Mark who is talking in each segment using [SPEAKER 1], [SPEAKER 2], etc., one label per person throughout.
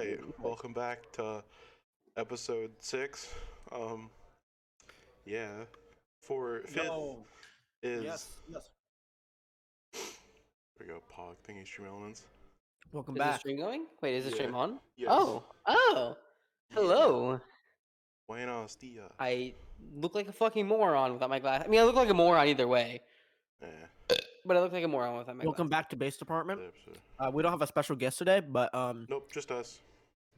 [SPEAKER 1] right, welcome back to episode six. Um, yeah, for fifth
[SPEAKER 2] Yo.
[SPEAKER 1] is
[SPEAKER 2] Yes, yes.
[SPEAKER 1] there we go. Pog thingy StreamElements.
[SPEAKER 2] Welcome
[SPEAKER 3] Is the
[SPEAKER 2] back.
[SPEAKER 3] stream going? Wait, is the stream
[SPEAKER 1] Yeah.
[SPEAKER 3] on?
[SPEAKER 1] Yes.
[SPEAKER 3] Oh, oh, hello.
[SPEAKER 1] Buenos dias.
[SPEAKER 3] I look like a fucking moron without my glass. I mean, I look like a moron either way,
[SPEAKER 1] Eh,
[SPEAKER 3] but I look like a moron without my
[SPEAKER 2] Welcome
[SPEAKER 3] glass.
[SPEAKER 2] back to Based Department. Uh, we don't have a special guest today, but um,
[SPEAKER 1] Nope, just us.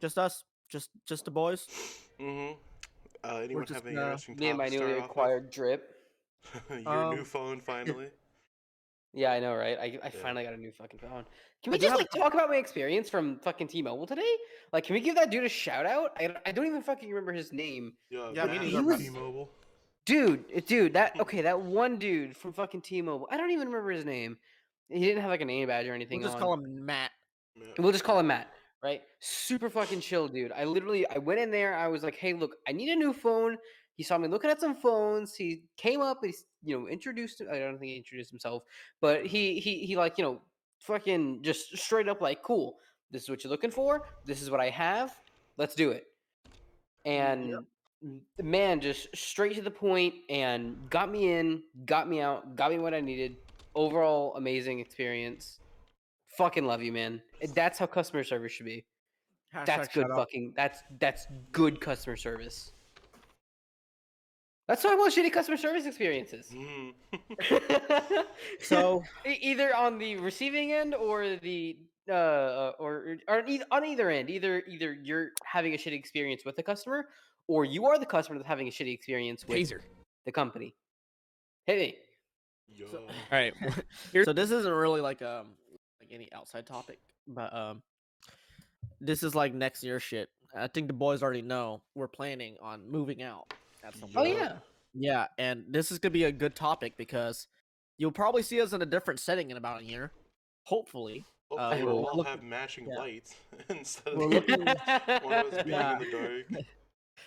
[SPEAKER 2] Just us, just just the boys.
[SPEAKER 1] Mm-hmm. Uh, anyone
[SPEAKER 2] just
[SPEAKER 1] have any
[SPEAKER 2] gonna-
[SPEAKER 1] interesting
[SPEAKER 3] Me and my
[SPEAKER 1] to
[SPEAKER 3] newly
[SPEAKER 1] start off
[SPEAKER 3] acquired drip.
[SPEAKER 1] with? Your new
[SPEAKER 2] Um,
[SPEAKER 1] phone finally.
[SPEAKER 3] Yeah, I know, right? I, I
[SPEAKER 1] Yeah.
[SPEAKER 3] finally got a new fucking phone. Can we
[SPEAKER 2] do
[SPEAKER 3] just
[SPEAKER 2] have
[SPEAKER 3] like talk about my experience from fucking T-Mobile today? Like, can we give that dude a shout out? I, I don't even fucking remember his name.
[SPEAKER 1] Yeah,
[SPEAKER 2] Yeah, me
[SPEAKER 1] Matt
[SPEAKER 2] neither,
[SPEAKER 1] from
[SPEAKER 3] bro.
[SPEAKER 1] T-Mobile.
[SPEAKER 3] Dude, uh, dude, that okay, that one dude from fucking T-Mobile. I don't even remember his name. He didn't have like a name badge or anything.
[SPEAKER 2] We'll just
[SPEAKER 3] on.
[SPEAKER 2] call him Matt.
[SPEAKER 1] Matt.
[SPEAKER 3] We'll just call him Matt, right? Super fucking chill, dude. I literally, I went in there. I was like, "Hey, look, I need a new phone." He saw me looking at some phones. He came up. He's, you know, introduced. I don't think he introduced himself, but mm-hmm. he, he, he, like, you know, fucking just straight up like, "Cool, this is what you're looking for. This is what I have. Let's do it." And the man just straight to the point and got me in, got me out, got me what I needed. Overall, amazing experience. Fucking love you, man. That's how customer service should be.
[SPEAKER 2] Hashtag
[SPEAKER 3] That's good
[SPEAKER 2] shout out.
[SPEAKER 3] fucking that's that's good customer service. Let's talk about shitty customer service experiences.
[SPEAKER 1] Mhm.
[SPEAKER 2] So
[SPEAKER 3] either on the receiving end or the uh uh, or or on either end, either either you're having a shitty experience with the customer or you are the customer that's having a shitty experience with
[SPEAKER 4] Taser.
[SPEAKER 3] the company. Hit me.
[SPEAKER 1] Yo.
[SPEAKER 4] All right.
[SPEAKER 2] So this isn't really like um like any outside topic, but um this is like next year shit. I think the boys already know we're planning on moving out at some
[SPEAKER 3] Oh
[SPEAKER 2] point.
[SPEAKER 3] yeah.
[SPEAKER 2] Yeah, and this is gonna be a good topic because you'll probably see us in a different setting in about a year. Hopefully.
[SPEAKER 1] Hopefully
[SPEAKER 2] uh,
[SPEAKER 1] we'll
[SPEAKER 2] we're
[SPEAKER 1] all
[SPEAKER 2] looking-
[SPEAKER 1] have matching
[SPEAKER 2] yeah.
[SPEAKER 1] lights instead
[SPEAKER 2] We're
[SPEAKER 1] of
[SPEAKER 2] looking-
[SPEAKER 1] one of us being
[SPEAKER 2] Yeah.
[SPEAKER 1] in the dark.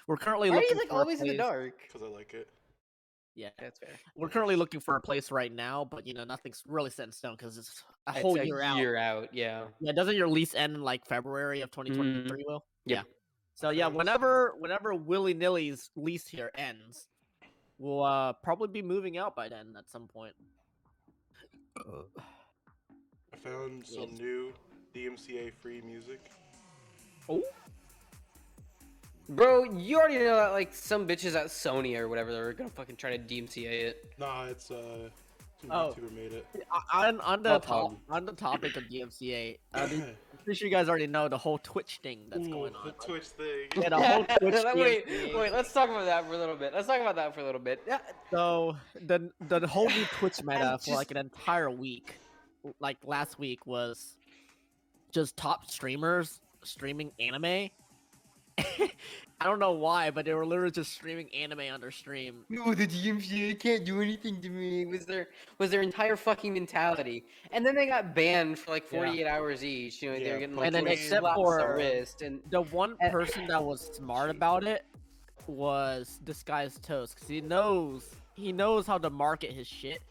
[SPEAKER 2] We're currently
[SPEAKER 3] Why are you like
[SPEAKER 2] for a
[SPEAKER 3] always in the dark?
[SPEAKER 1] Because I like it.
[SPEAKER 2] Yeah.
[SPEAKER 3] That's fair.
[SPEAKER 2] We're currently looking for a place right now, but you know nothing's really set in stone because it's a
[SPEAKER 3] It's
[SPEAKER 2] whole
[SPEAKER 3] a
[SPEAKER 2] year out.
[SPEAKER 3] year out. Yeah.
[SPEAKER 2] Yeah, doesn't your lease end in like February of 2023? Will
[SPEAKER 3] Yep.
[SPEAKER 2] yeah. So yeah, whenever whenever Willy Nilly's lease here ends, we'll uh probably be moving out by then at some point.
[SPEAKER 1] I found some
[SPEAKER 3] Yes.
[SPEAKER 1] new DMCA free music.
[SPEAKER 2] Oh,
[SPEAKER 3] Bro, you already know that like some bitches at Sony or whatever they're gonna fucking try to DMCA it.
[SPEAKER 1] Nah, it's uh, some
[SPEAKER 2] Oh.
[SPEAKER 1] YouTuber made it.
[SPEAKER 2] on on the
[SPEAKER 3] Oh,
[SPEAKER 2] top, on the topic of DMCA, uh, the- I'm pretty sure you guys already know the whole Twitch thing that's
[SPEAKER 1] Ooh,
[SPEAKER 2] going on.
[SPEAKER 1] The Twitch thing.
[SPEAKER 2] Yeah, the whole Twitch
[SPEAKER 3] wait,
[SPEAKER 2] DMCA.
[SPEAKER 3] wait, let's talk about that for a little bit. Let's talk about that for a little bit. Yeah,
[SPEAKER 2] So the the whole new Twitch meta for like an entire week, like last week was just top streamers streaming anime. I don't know why, but they were literally just streaming anime on their stream.
[SPEAKER 3] No, the DMCA can't do anything to me. Was their was their entire fucking mentality, and then they got banned for like
[SPEAKER 2] Yeah.
[SPEAKER 3] 48 hours each. You know, they
[SPEAKER 1] Yeah,
[SPEAKER 3] were getting
[SPEAKER 1] but
[SPEAKER 3] like
[SPEAKER 2] And then except for-
[SPEAKER 3] the wrist and
[SPEAKER 2] The one
[SPEAKER 3] Eh,
[SPEAKER 2] person that was smart about it was Disguised Toast, because he knows he knows how to market his shit.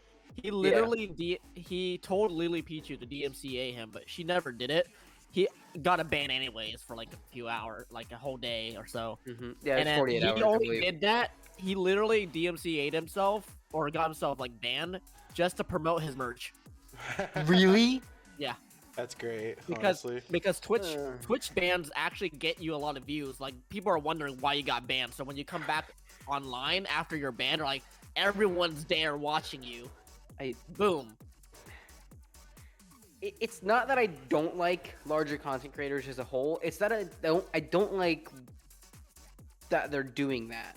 [SPEAKER 2] He literally D- he told LilyPichu to DMCA him, but she never did it. He got a ban anyways for like a few hours, like a whole day or so.
[SPEAKER 3] Mhm. yeah,
[SPEAKER 2] and
[SPEAKER 3] it's
[SPEAKER 2] then
[SPEAKER 3] 48
[SPEAKER 2] he
[SPEAKER 3] hours. I
[SPEAKER 2] only did that. He literally DMCA'd himself or got himself like banned just to promote his merch.
[SPEAKER 3] Really? Yeah.
[SPEAKER 1] That's great.
[SPEAKER 2] Because
[SPEAKER 1] honestly.
[SPEAKER 2] because Twitch
[SPEAKER 3] Uh.
[SPEAKER 2] Twitch bans actually get you a lot of views. Like people are wondering why you got banned. So when you come back online after you're banned, like everyone's there watching you.
[SPEAKER 3] I-
[SPEAKER 2] boom.
[SPEAKER 3] It- it's not that I don't like larger content creators as a whole. It's that I don't I don't like that they're doing that.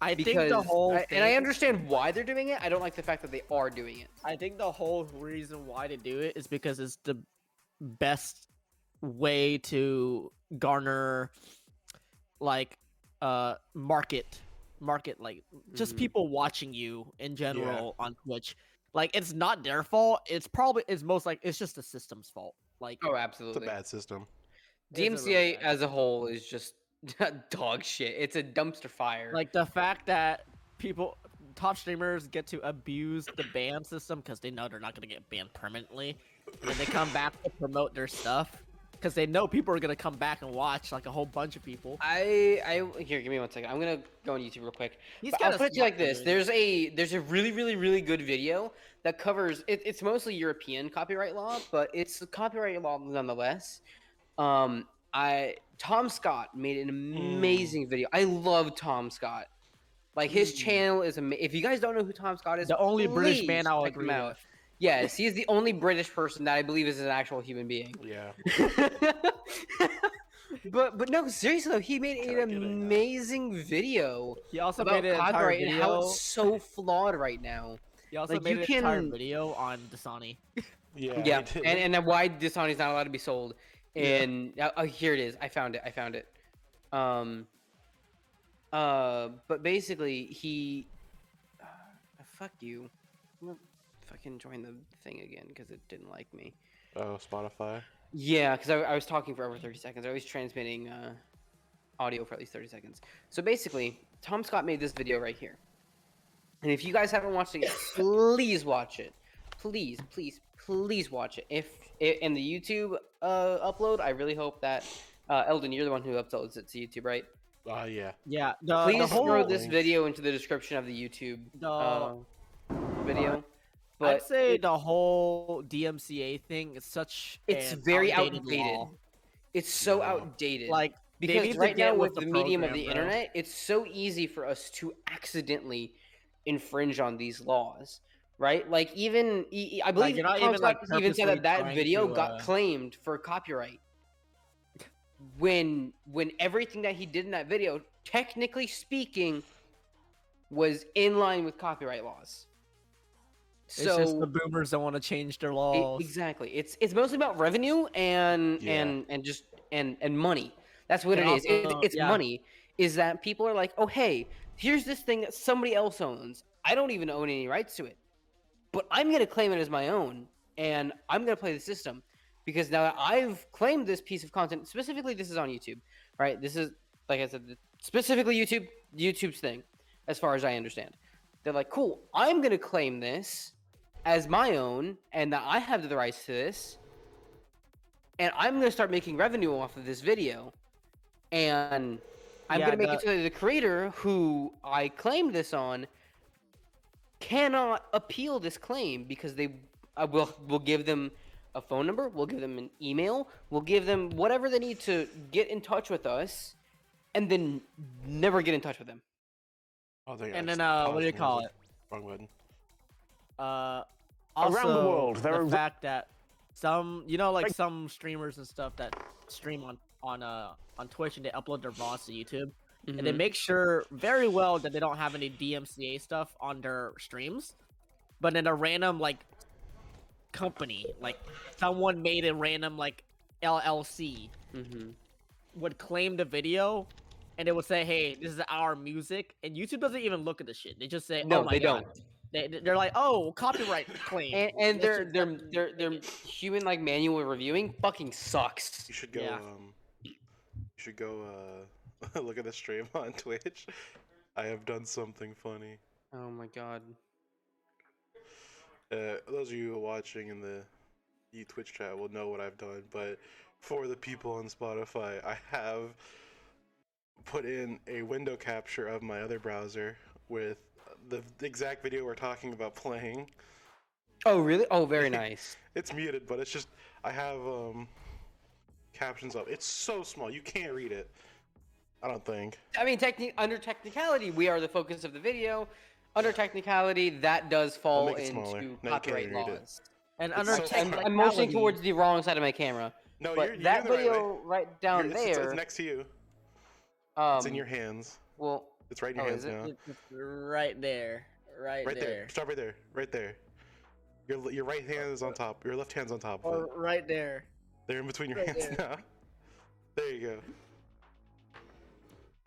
[SPEAKER 2] I think the whole
[SPEAKER 3] I- and I understand why they're doing it. I don't like the fact that they are doing it.
[SPEAKER 2] I think the whole reason why they do it is because it's the best way to garner like uh market market like just
[SPEAKER 3] Mhm.
[SPEAKER 2] people watching you in general on Twitch. Like it's not their fault. It's probably it's most like it's just the system's fault. Like
[SPEAKER 3] Oh, absolutely,
[SPEAKER 1] It's a bad system.
[SPEAKER 2] It's a really
[SPEAKER 3] DMCA
[SPEAKER 2] bad
[SPEAKER 3] as a whole is just dog shit. It's a dumpster fire.
[SPEAKER 2] like the fact that people top streamers get to abuse the ban system because they know they're not going to get banned permanently and then they come back to promote their stuff because they know people are gonna come back and watch, like a whole bunch of people.
[SPEAKER 3] I I here, give me one second. I'm gonna go on YouTube real quick.
[SPEAKER 2] He's
[SPEAKER 3] But
[SPEAKER 2] got
[SPEAKER 3] I'll put it you like this:
[SPEAKER 2] video.
[SPEAKER 3] there's a there's a really really really good video that covers. It, it's mostly European copyright law, but it's copyright law nonetheless. Um, I Tom Scott made an amazing video. I love Tom Scott. Like his
[SPEAKER 2] Mm.
[SPEAKER 3] channel is amazing. If you guys don't know who Tom Scott is,
[SPEAKER 2] the only British man I'll agree with.
[SPEAKER 3] Yes, he is the only British person that I believe is an actual human being.
[SPEAKER 1] Yeah.
[SPEAKER 3] but but no, seriously though, he made
[SPEAKER 1] Kinda
[SPEAKER 3] an
[SPEAKER 1] getting that.
[SPEAKER 3] amazing video
[SPEAKER 2] He also
[SPEAKER 3] about
[SPEAKER 2] made an entire
[SPEAKER 3] copyright and how
[SPEAKER 2] video.
[SPEAKER 3] it's so flawed right now.
[SPEAKER 2] He also
[SPEAKER 3] like,
[SPEAKER 2] made
[SPEAKER 3] you
[SPEAKER 2] an entire video on Dasani.
[SPEAKER 1] Yeah.
[SPEAKER 3] Yeah, and and then why Dishonored is not allowed to be sold. And oh, oh, here it is. I found it. I found it. Um. Uh, but basically he. Uh, fuck you. I'm gonna fucking join the thing again because it didn't like me.
[SPEAKER 1] oh, Spotify.
[SPEAKER 3] Yeah, because I, I was talking for over 30 seconds. I was transmitting uh, audio for at least 30 seconds. So basically, Tom Scott made this video right here. And if you guys haven't watched it yet, please watch it. Please, please, please watch it. If i in the YouTube uh, upload, I really hope that uh, Eldon, you're the one who uploads it to YouTube, right?
[SPEAKER 1] Ah, yeah.
[SPEAKER 2] Yeah, the,
[SPEAKER 3] Please
[SPEAKER 2] the whole
[SPEAKER 3] throw this video into the description of the YouTube
[SPEAKER 2] the
[SPEAKER 3] uh, video.
[SPEAKER 2] I'd say
[SPEAKER 3] it-
[SPEAKER 2] the whole DMCA thing is such.
[SPEAKER 3] it's
[SPEAKER 2] an
[SPEAKER 3] very
[SPEAKER 2] outdated.
[SPEAKER 3] outdated. it's so
[SPEAKER 1] Yeah.
[SPEAKER 3] outdated.
[SPEAKER 2] Like
[SPEAKER 3] because right now
[SPEAKER 2] with
[SPEAKER 3] with the,
[SPEAKER 2] the
[SPEAKER 3] medium of the
[SPEAKER 2] bro.
[SPEAKER 3] internet it's so easy for us to accidentally infringe on these laws right like even I believe
[SPEAKER 2] you're not even, like,
[SPEAKER 3] even said that that video
[SPEAKER 2] to,
[SPEAKER 3] got
[SPEAKER 2] uh,
[SPEAKER 3] claimed for copyright when when everything that he did in that video technically speaking was in line with copyright laws
[SPEAKER 2] It's just the boomers don't want to change their laws.
[SPEAKER 3] exactly. It's it's mostly about revenue and
[SPEAKER 1] Yeah.
[SPEAKER 3] and and just and and money. That's what
[SPEAKER 2] And
[SPEAKER 3] it is. It-
[SPEAKER 2] also-
[SPEAKER 3] it's
[SPEAKER 2] yeah.
[SPEAKER 3] money. Is that people are like, oh hey, here's this thing that somebody else owns. I don't even own any rights to it, but I'm gonna claim it as my own, and I'm gonna play the system because now that I've claimed this piece of content. Specifically, this is on YouTube, right? This is like I said, specifically YouTube YouTube's thing, as far as I understand. They're like, cool. I'm gonna claim this as my own and that I have the rights to this. And I'm going to start making revenue off of this video. And I'm
[SPEAKER 2] Yeah,
[SPEAKER 3] going to make it so that the creator who I claimed this on cannot appeal this claim because they I will will give them a phone number, we'll give them an email, we'll give them whatever they need to get in touch with us and then never get in touch with them.
[SPEAKER 1] Oh, they
[SPEAKER 2] And then, uh, what do you call
[SPEAKER 1] it? Wrong button.
[SPEAKER 2] Uh,
[SPEAKER 4] Around the world, there
[SPEAKER 2] the
[SPEAKER 4] are-
[SPEAKER 2] fact that some, you know, like some streamers and stuff that stream on on uh on Twitch and they upload their VODs to YouTube, and
[SPEAKER 3] Mm-hmm.
[SPEAKER 2] they make sure very well that they don't have any DMCA stuff on their streams, but in a random like company, like someone made a random like LLC
[SPEAKER 3] Mhm.
[SPEAKER 2] would claim the video. And they would say, "Hey, this is our music," and YouTube doesn't even look at the shit. They just say,
[SPEAKER 3] No,
[SPEAKER 2] "Oh my
[SPEAKER 3] they
[SPEAKER 2] god."
[SPEAKER 3] don't.
[SPEAKER 2] They, they're like, "Oh, copyright claim,"
[SPEAKER 3] and, and
[SPEAKER 2] That's
[SPEAKER 3] their
[SPEAKER 2] just
[SPEAKER 3] their
[SPEAKER 2] something
[SPEAKER 3] their
[SPEAKER 2] they
[SPEAKER 3] their
[SPEAKER 2] get.
[SPEAKER 3] human like manual reviewing fucking sucks.
[SPEAKER 1] You should go.
[SPEAKER 2] Yeah.
[SPEAKER 1] Um, you should go. Uh, look at the stream on Twitch. I have done something funny.
[SPEAKER 3] Oh my god.
[SPEAKER 1] Uh, those of you watching in the the Twitch chat will know what I've done, but for the people on Spotify, I have put in a window capture of my other browser with the exact video we're talking about playing.
[SPEAKER 3] Oh really? Oh, very nice.
[SPEAKER 1] It's muted, but it's just I have um captions up. It's so small you can't read it. I don't think.
[SPEAKER 3] I mean, techni- under technicality, we are the focus of the video. Under technicality, that does fall into
[SPEAKER 1] smaller. Now you can't
[SPEAKER 3] copyright
[SPEAKER 1] even read it.
[SPEAKER 3] laws.
[SPEAKER 2] And
[SPEAKER 1] It's
[SPEAKER 2] under
[SPEAKER 1] so
[SPEAKER 3] I'm,
[SPEAKER 1] small.
[SPEAKER 3] I'm motioning towards the wrong side of my camera,
[SPEAKER 1] No,
[SPEAKER 3] but
[SPEAKER 1] you're, you're
[SPEAKER 3] that
[SPEAKER 1] in the right way.
[SPEAKER 3] video right down
[SPEAKER 1] You're- it's- it's-
[SPEAKER 3] there.
[SPEAKER 1] It's, next to you.
[SPEAKER 3] um,
[SPEAKER 1] It's in your hands.
[SPEAKER 3] well,
[SPEAKER 1] It's right in your
[SPEAKER 3] oh,
[SPEAKER 1] hands
[SPEAKER 3] it?
[SPEAKER 1] now.
[SPEAKER 2] Right there, right,
[SPEAKER 1] Right there.
[SPEAKER 2] there,
[SPEAKER 1] Stop right there. Right there. Your your right hand is on top. Your left hand's on top
[SPEAKER 2] or right there.
[SPEAKER 1] They're in between your
[SPEAKER 2] right
[SPEAKER 1] hands
[SPEAKER 2] there.
[SPEAKER 1] now. There you go.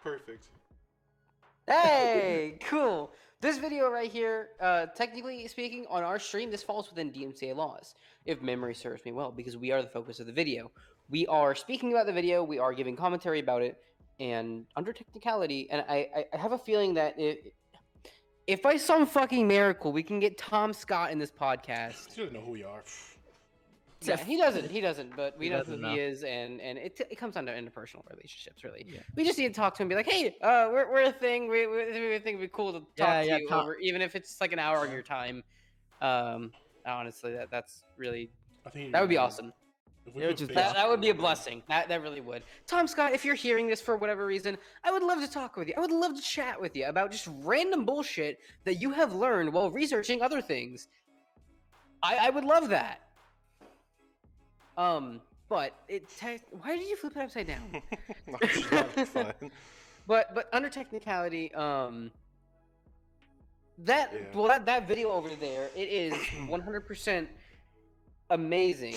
[SPEAKER 1] Perfect.
[SPEAKER 3] hey, cool. This video right here, uh, technically speaking, on our stream, this falls within DMCA laws, if memory serves me well, because we are the focus of the video. We are speaking about the video, we are giving commentary about it, and under technicality, and I, I, I have a feeling that it, if by some fucking miracle we can get Tom Scott in this podcast,
[SPEAKER 1] You don't know who we are.
[SPEAKER 3] Yeah, he doesn't. He doesn't. But we
[SPEAKER 2] He
[SPEAKER 3] know
[SPEAKER 2] doesn't
[SPEAKER 3] who
[SPEAKER 2] know.
[SPEAKER 3] he is, and and it, it comes down to interpersonal relationships, really.
[SPEAKER 2] Yeah.
[SPEAKER 3] We just need to talk to him, and be like, hey, uh, we're, we're a thing. We, we, we think it'd be cool to talk
[SPEAKER 2] Yeah,
[SPEAKER 3] to
[SPEAKER 2] yeah,
[SPEAKER 3] you over, even if it's like an hour of your time. Um, honestly, that that's really
[SPEAKER 1] I think
[SPEAKER 3] that would be awesome.
[SPEAKER 1] If we
[SPEAKER 2] It would just-
[SPEAKER 3] That, that would be a blessing. That that really would. Tom Scott, if you're hearing this for whatever reason, I would love to talk with you. I would love to chat with you about just random bullshit that you have learned while researching other things. I, I would love that. Um, but it. Te- why did you flip it upside down?
[SPEAKER 1] No, it's not fun.
[SPEAKER 3] but but under technicality, um, that
[SPEAKER 1] Yeah.
[SPEAKER 3] well that that video over there, it is 100% amazing.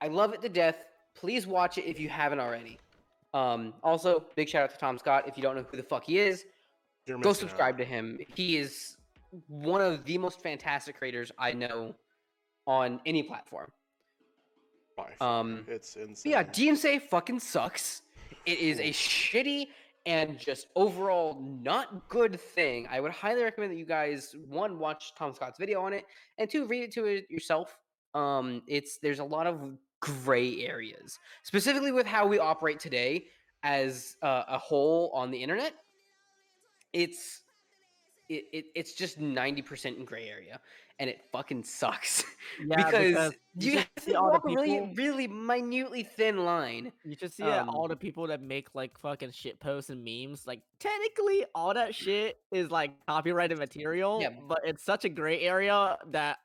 [SPEAKER 3] I love it to death. Please watch it if you haven't already. Um, also, big shout out to Tom Scott. If you don't know who the fuck he is,
[SPEAKER 1] You're
[SPEAKER 3] go subscribe
[SPEAKER 1] out.
[SPEAKER 3] to him. He is one of the most fantastic creators I know on any platform. Um,
[SPEAKER 1] it's insane.
[SPEAKER 3] yeah, DMCA fucking sucks. It is a shitty and just overall not good thing. I would highly recommend that you guys one watch Tom Scott's video on it, and two read it to it yourself. Um, it's there's a lot of gray areas, specifically with how we operate today as uh, a whole on the internet. It's it, it it's just ninety percent in gray area, and it fucking sucks
[SPEAKER 2] Yeah,
[SPEAKER 3] because,
[SPEAKER 2] you
[SPEAKER 3] you
[SPEAKER 2] should
[SPEAKER 3] have
[SPEAKER 2] see
[SPEAKER 3] to
[SPEAKER 2] all the
[SPEAKER 3] walk a really, really minutely thin line.
[SPEAKER 2] You should see all
[SPEAKER 3] Um,
[SPEAKER 2] the people that make like fucking shit posts and memes. Like technically, all that shit is like copyrighted material.
[SPEAKER 3] Yeah.
[SPEAKER 2] But it's such a gray area that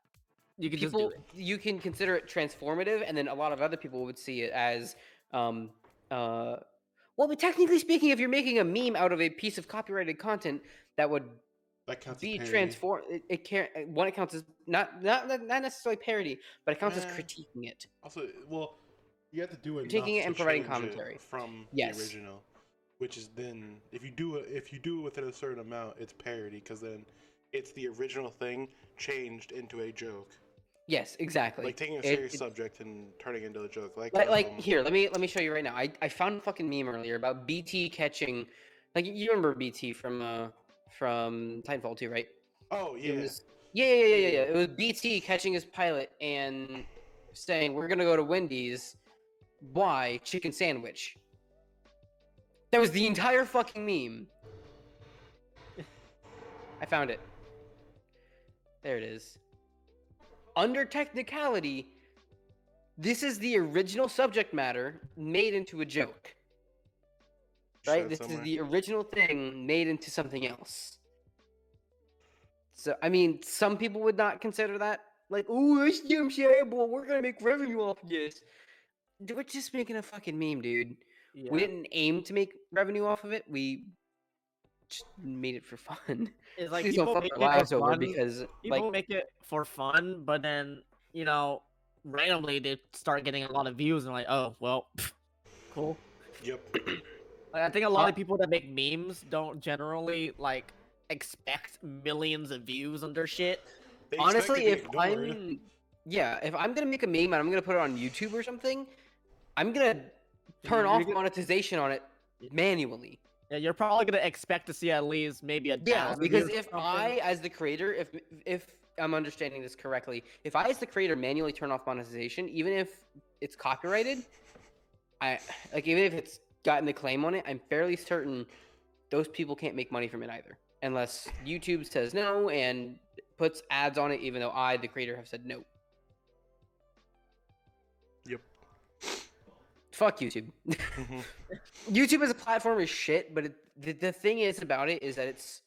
[SPEAKER 2] you can just do
[SPEAKER 3] People,
[SPEAKER 2] it.
[SPEAKER 3] you can consider it transformative, and then a lot of other people would see it as, um, uh, well, but technically speaking, if you're making a meme out of a piece of copyrighted content, that would
[SPEAKER 1] that counts
[SPEAKER 3] be
[SPEAKER 1] parody.
[SPEAKER 3] transform. It, it can't. One it counts as not not not not necessarily parody, but it counts as critiquing it.
[SPEAKER 1] Also, well, you have to do it
[SPEAKER 3] taking it and providing commentary.
[SPEAKER 1] from
[SPEAKER 3] Yes.
[SPEAKER 1] the original, which is then if you do it if you do it within a certain amount, it's parody because then it's the original thing changed into a joke,
[SPEAKER 3] Yes, exactly.
[SPEAKER 1] like taking a serious
[SPEAKER 3] it-
[SPEAKER 1] subject and turning it into a joke. Like,
[SPEAKER 3] like, like
[SPEAKER 1] um,
[SPEAKER 3] here let me let me show you right now. I i found a fucking meme earlier about bt catching like you remember bt from uh from titanfall 2 right?
[SPEAKER 1] Oh yeah,
[SPEAKER 3] was- yeah yeah yeah yeah yeah. It was bt catching his pilot and saying we're gonna go to wendy's why chicken sandwich. That was the entire fucking meme. I found it there it is. Under technicality this is the original subject matter made into a joke. Right? this
[SPEAKER 1] somewhere.
[SPEAKER 3] is the original thing made into something else. So i mean some people would not consider that like oh it's DMCA, but we're gonna make revenue off this. We're just making a fucking meme dude.
[SPEAKER 2] Yeah.
[SPEAKER 3] we didn't aim to make revenue off of it. We just made it for fun
[SPEAKER 2] It's like
[SPEAKER 3] Please
[SPEAKER 2] people
[SPEAKER 3] don't
[SPEAKER 2] make
[SPEAKER 3] fuck
[SPEAKER 2] it for
[SPEAKER 3] lives over
[SPEAKER 2] fun.
[SPEAKER 3] because
[SPEAKER 2] people
[SPEAKER 3] like
[SPEAKER 2] make it for fun, but then you know, randomly they start getting a lot of views and like, oh well, cool.
[SPEAKER 1] Yep.
[SPEAKER 2] Like, I think a lot of people that make memes don't generally like expect millions of views on their shit.
[SPEAKER 1] They
[SPEAKER 3] honestly if
[SPEAKER 1] to be ignored.
[SPEAKER 3] i'm yeah if i'm gonna make a meme and i'm gonna put it on youtube or something i'm gonna turn
[SPEAKER 2] you're
[SPEAKER 3] off
[SPEAKER 2] gonna-
[SPEAKER 3] monetization on it manually
[SPEAKER 2] Yeah, you're probably gonna expect to see at least maybe a
[SPEAKER 3] yeah because if
[SPEAKER 2] something.
[SPEAKER 3] i as the creator if if i'm understanding this correctly if i as the creator manually turn off monetization even if it's copyrighted i like even if it's gotten the claim on it i'm fairly certain those people can't make money from it either unless youtube says no and puts ads on it even though i the creator have said no
[SPEAKER 1] Yep.
[SPEAKER 3] Fuck youtube
[SPEAKER 1] Mhm.
[SPEAKER 3] YouTube as a platform is shit, but it, the, the thing is about it is that it's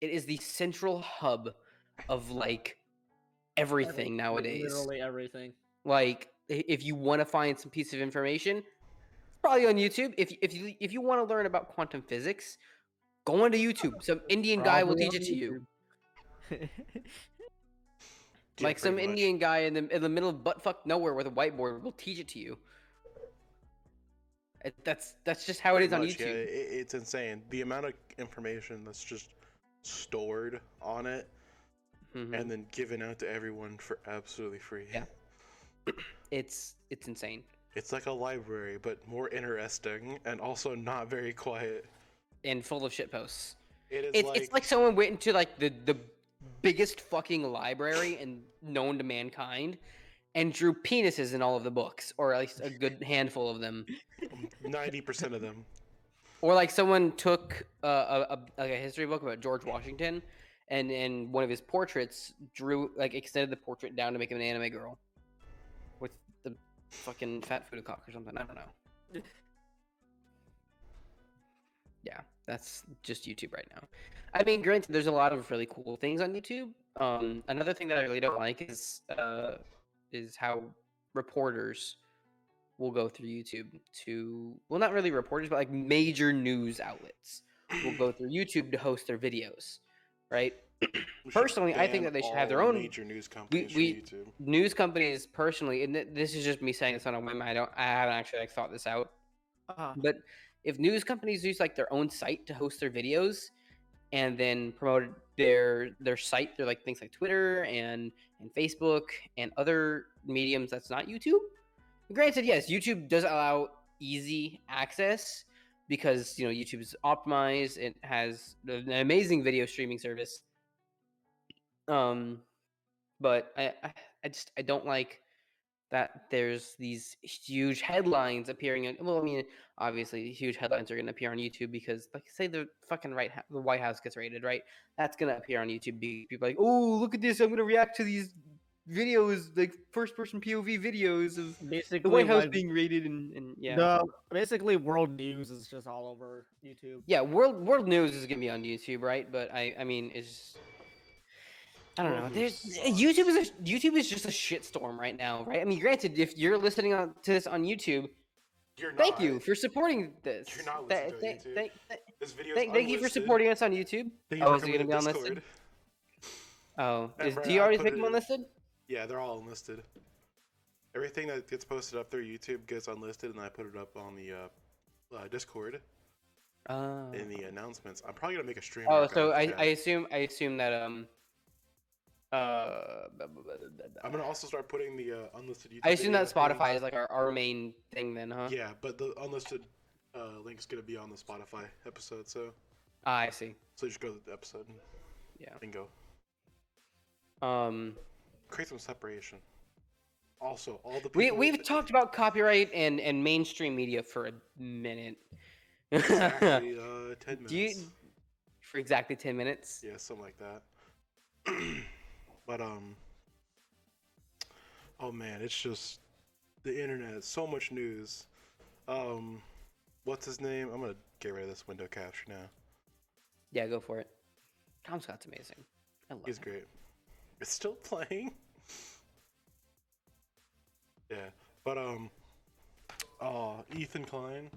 [SPEAKER 3] it is the central hub of like everything nowadays.
[SPEAKER 2] Literally everything.
[SPEAKER 3] Like if you want to find some piece of information, it's probably on YouTube. If if you if you want to learn about quantum physics, go onto YouTube. Some Indian guy will teach it to you. Like some
[SPEAKER 1] much.
[SPEAKER 3] Indian guy in the in the middle of buttfuck nowhere with a whiteboard will teach it to you. It, that's that's just how it is
[SPEAKER 1] Pretty
[SPEAKER 3] on
[SPEAKER 1] much,
[SPEAKER 3] YouTube.
[SPEAKER 1] Yeah, it, it's insane. The amount of information that's just stored on it
[SPEAKER 3] Mhm.
[SPEAKER 1] and then given out to everyone for absolutely free.
[SPEAKER 3] Yeah. It's it's insane.
[SPEAKER 1] It's like a library, but more interesting and also not very quiet.
[SPEAKER 3] and full of shit posts.
[SPEAKER 1] It is
[SPEAKER 3] It's
[SPEAKER 1] like,
[SPEAKER 3] it's like someone went into like the the biggest fucking library and known to mankind, and drew penises in all of the books, or at least a good handful of them.
[SPEAKER 1] Ninety percent of them.
[SPEAKER 3] Or like someone took uh, a, a like a history book about George Washington, and in one of his portraits drew like extended the portrait down to make him an anime girl, with the fucking fat food cock or something. I don't know. Yeah, that's just YouTube right now. I mean, granted, there's a lot of really cool things on YouTube. Um, another thing that I really don't like is uh, is how reporters will go through YouTube to well, not really reporters, but like major news outlets will go through YouTube to host their videos, right? Personally, I think that they should have their own-
[SPEAKER 1] major news companies
[SPEAKER 3] we-
[SPEAKER 1] from YouTube.
[SPEAKER 3] News companies, personally, and th- this is just me saying this on a whim. I don't, I haven't actually like thought this out.
[SPEAKER 2] Uh,
[SPEAKER 3] But if news companies use like their own site to host their videos, and then promote their their site through like things like Twitter and and Facebook and other mediums that's not YouTube. Granted, yes, YouTube does allow easy access because you know YouTube is optimized. It has an amazing video streaming service. Um, but I I, I just I don't like that there's these huge headlines appearing on well i mean obviously huge headlines are going to appear on youtube because like say the fucking right the white house gets raided right? That's going to appear on youtube be- people are like oh look at this i'm going to react to these videos like first person pov videos of
[SPEAKER 2] basically,
[SPEAKER 3] the white house being raided and, and yeah.
[SPEAKER 2] Basically world news is just all over YouTube.
[SPEAKER 3] yeah world world news is going to be on youtube right? But i i mean it's I don't know. There's uh, YouTube is a, YouTube is just a shitstorm right now, right? I mean, granted, if you're listening on, to this on YouTube,
[SPEAKER 1] You're not.
[SPEAKER 3] Thank you for supporting this.
[SPEAKER 1] You're not
[SPEAKER 3] Th-
[SPEAKER 1] listening to
[SPEAKER 3] thank-
[SPEAKER 1] YouTube.
[SPEAKER 3] thank- thank-
[SPEAKER 1] This video.
[SPEAKER 3] thank- you for supporting us on YouTube.
[SPEAKER 1] Thank
[SPEAKER 3] Oh,
[SPEAKER 1] for
[SPEAKER 3] is
[SPEAKER 1] it
[SPEAKER 3] gonna
[SPEAKER 1] to
[SPEAKER 3] be unlisted? Oh, is, do you already
[SPEAKER 1] it
[SPEAKER 3] them unlisted?
[SPEAKER 1] Yeah, they're all unlisted. Everything that gets posted up through YouTube gets unlisted, and I put it up on the uh, uh, Discord
[SPEAKER 3] Oh.
[SPEAKER 1] in the announcements. I'm probably gonna make a stream.
[SPEAKER 3] Oh, so I. I assume I assume that um uh
[SPEAKER 1] I'm gonna also start putting the uh, unlisted YouTube.
[SPEAKER 3] I assume that Spotify is like our, our main thing then, huh?
[SPEAKER 1] Yeah, but the unlisted uh, link's gonna be on the Spotify episode, so
[SPEAKER 3] Ah, I see.
[SPEAKER 1] so you just go to the episode
[SPEAKER 3] Yeah.
[SPEAKER 1] and go
[SPEAKER 3] Um
[SPEAKER 1] create some separation. Also, all the
[SPEAKER 3] we we've
[SPEAKER 1] that-
[SPEAKER 3] talked about copyright and and mainstream media for a minute.
[SPEAKER 1] exactly uh, ten minutes.
[SPEAKER 3] You for exactly 10 minutes?
[SPEAKER 1] Yeah, something like that. but um, oh man, it's just the internet. So much news. Um, what's his name? I'm gonna get rid of this window capture now.
[SPEAKER 3] Yeah, go for it. Tom Scott's amazing. I love
[SPEAKER 1] He's
[SPEAKER 3] him.
[SPEAKER 1] great. It's still playing. yeah, but um, oh, Ethan Klein,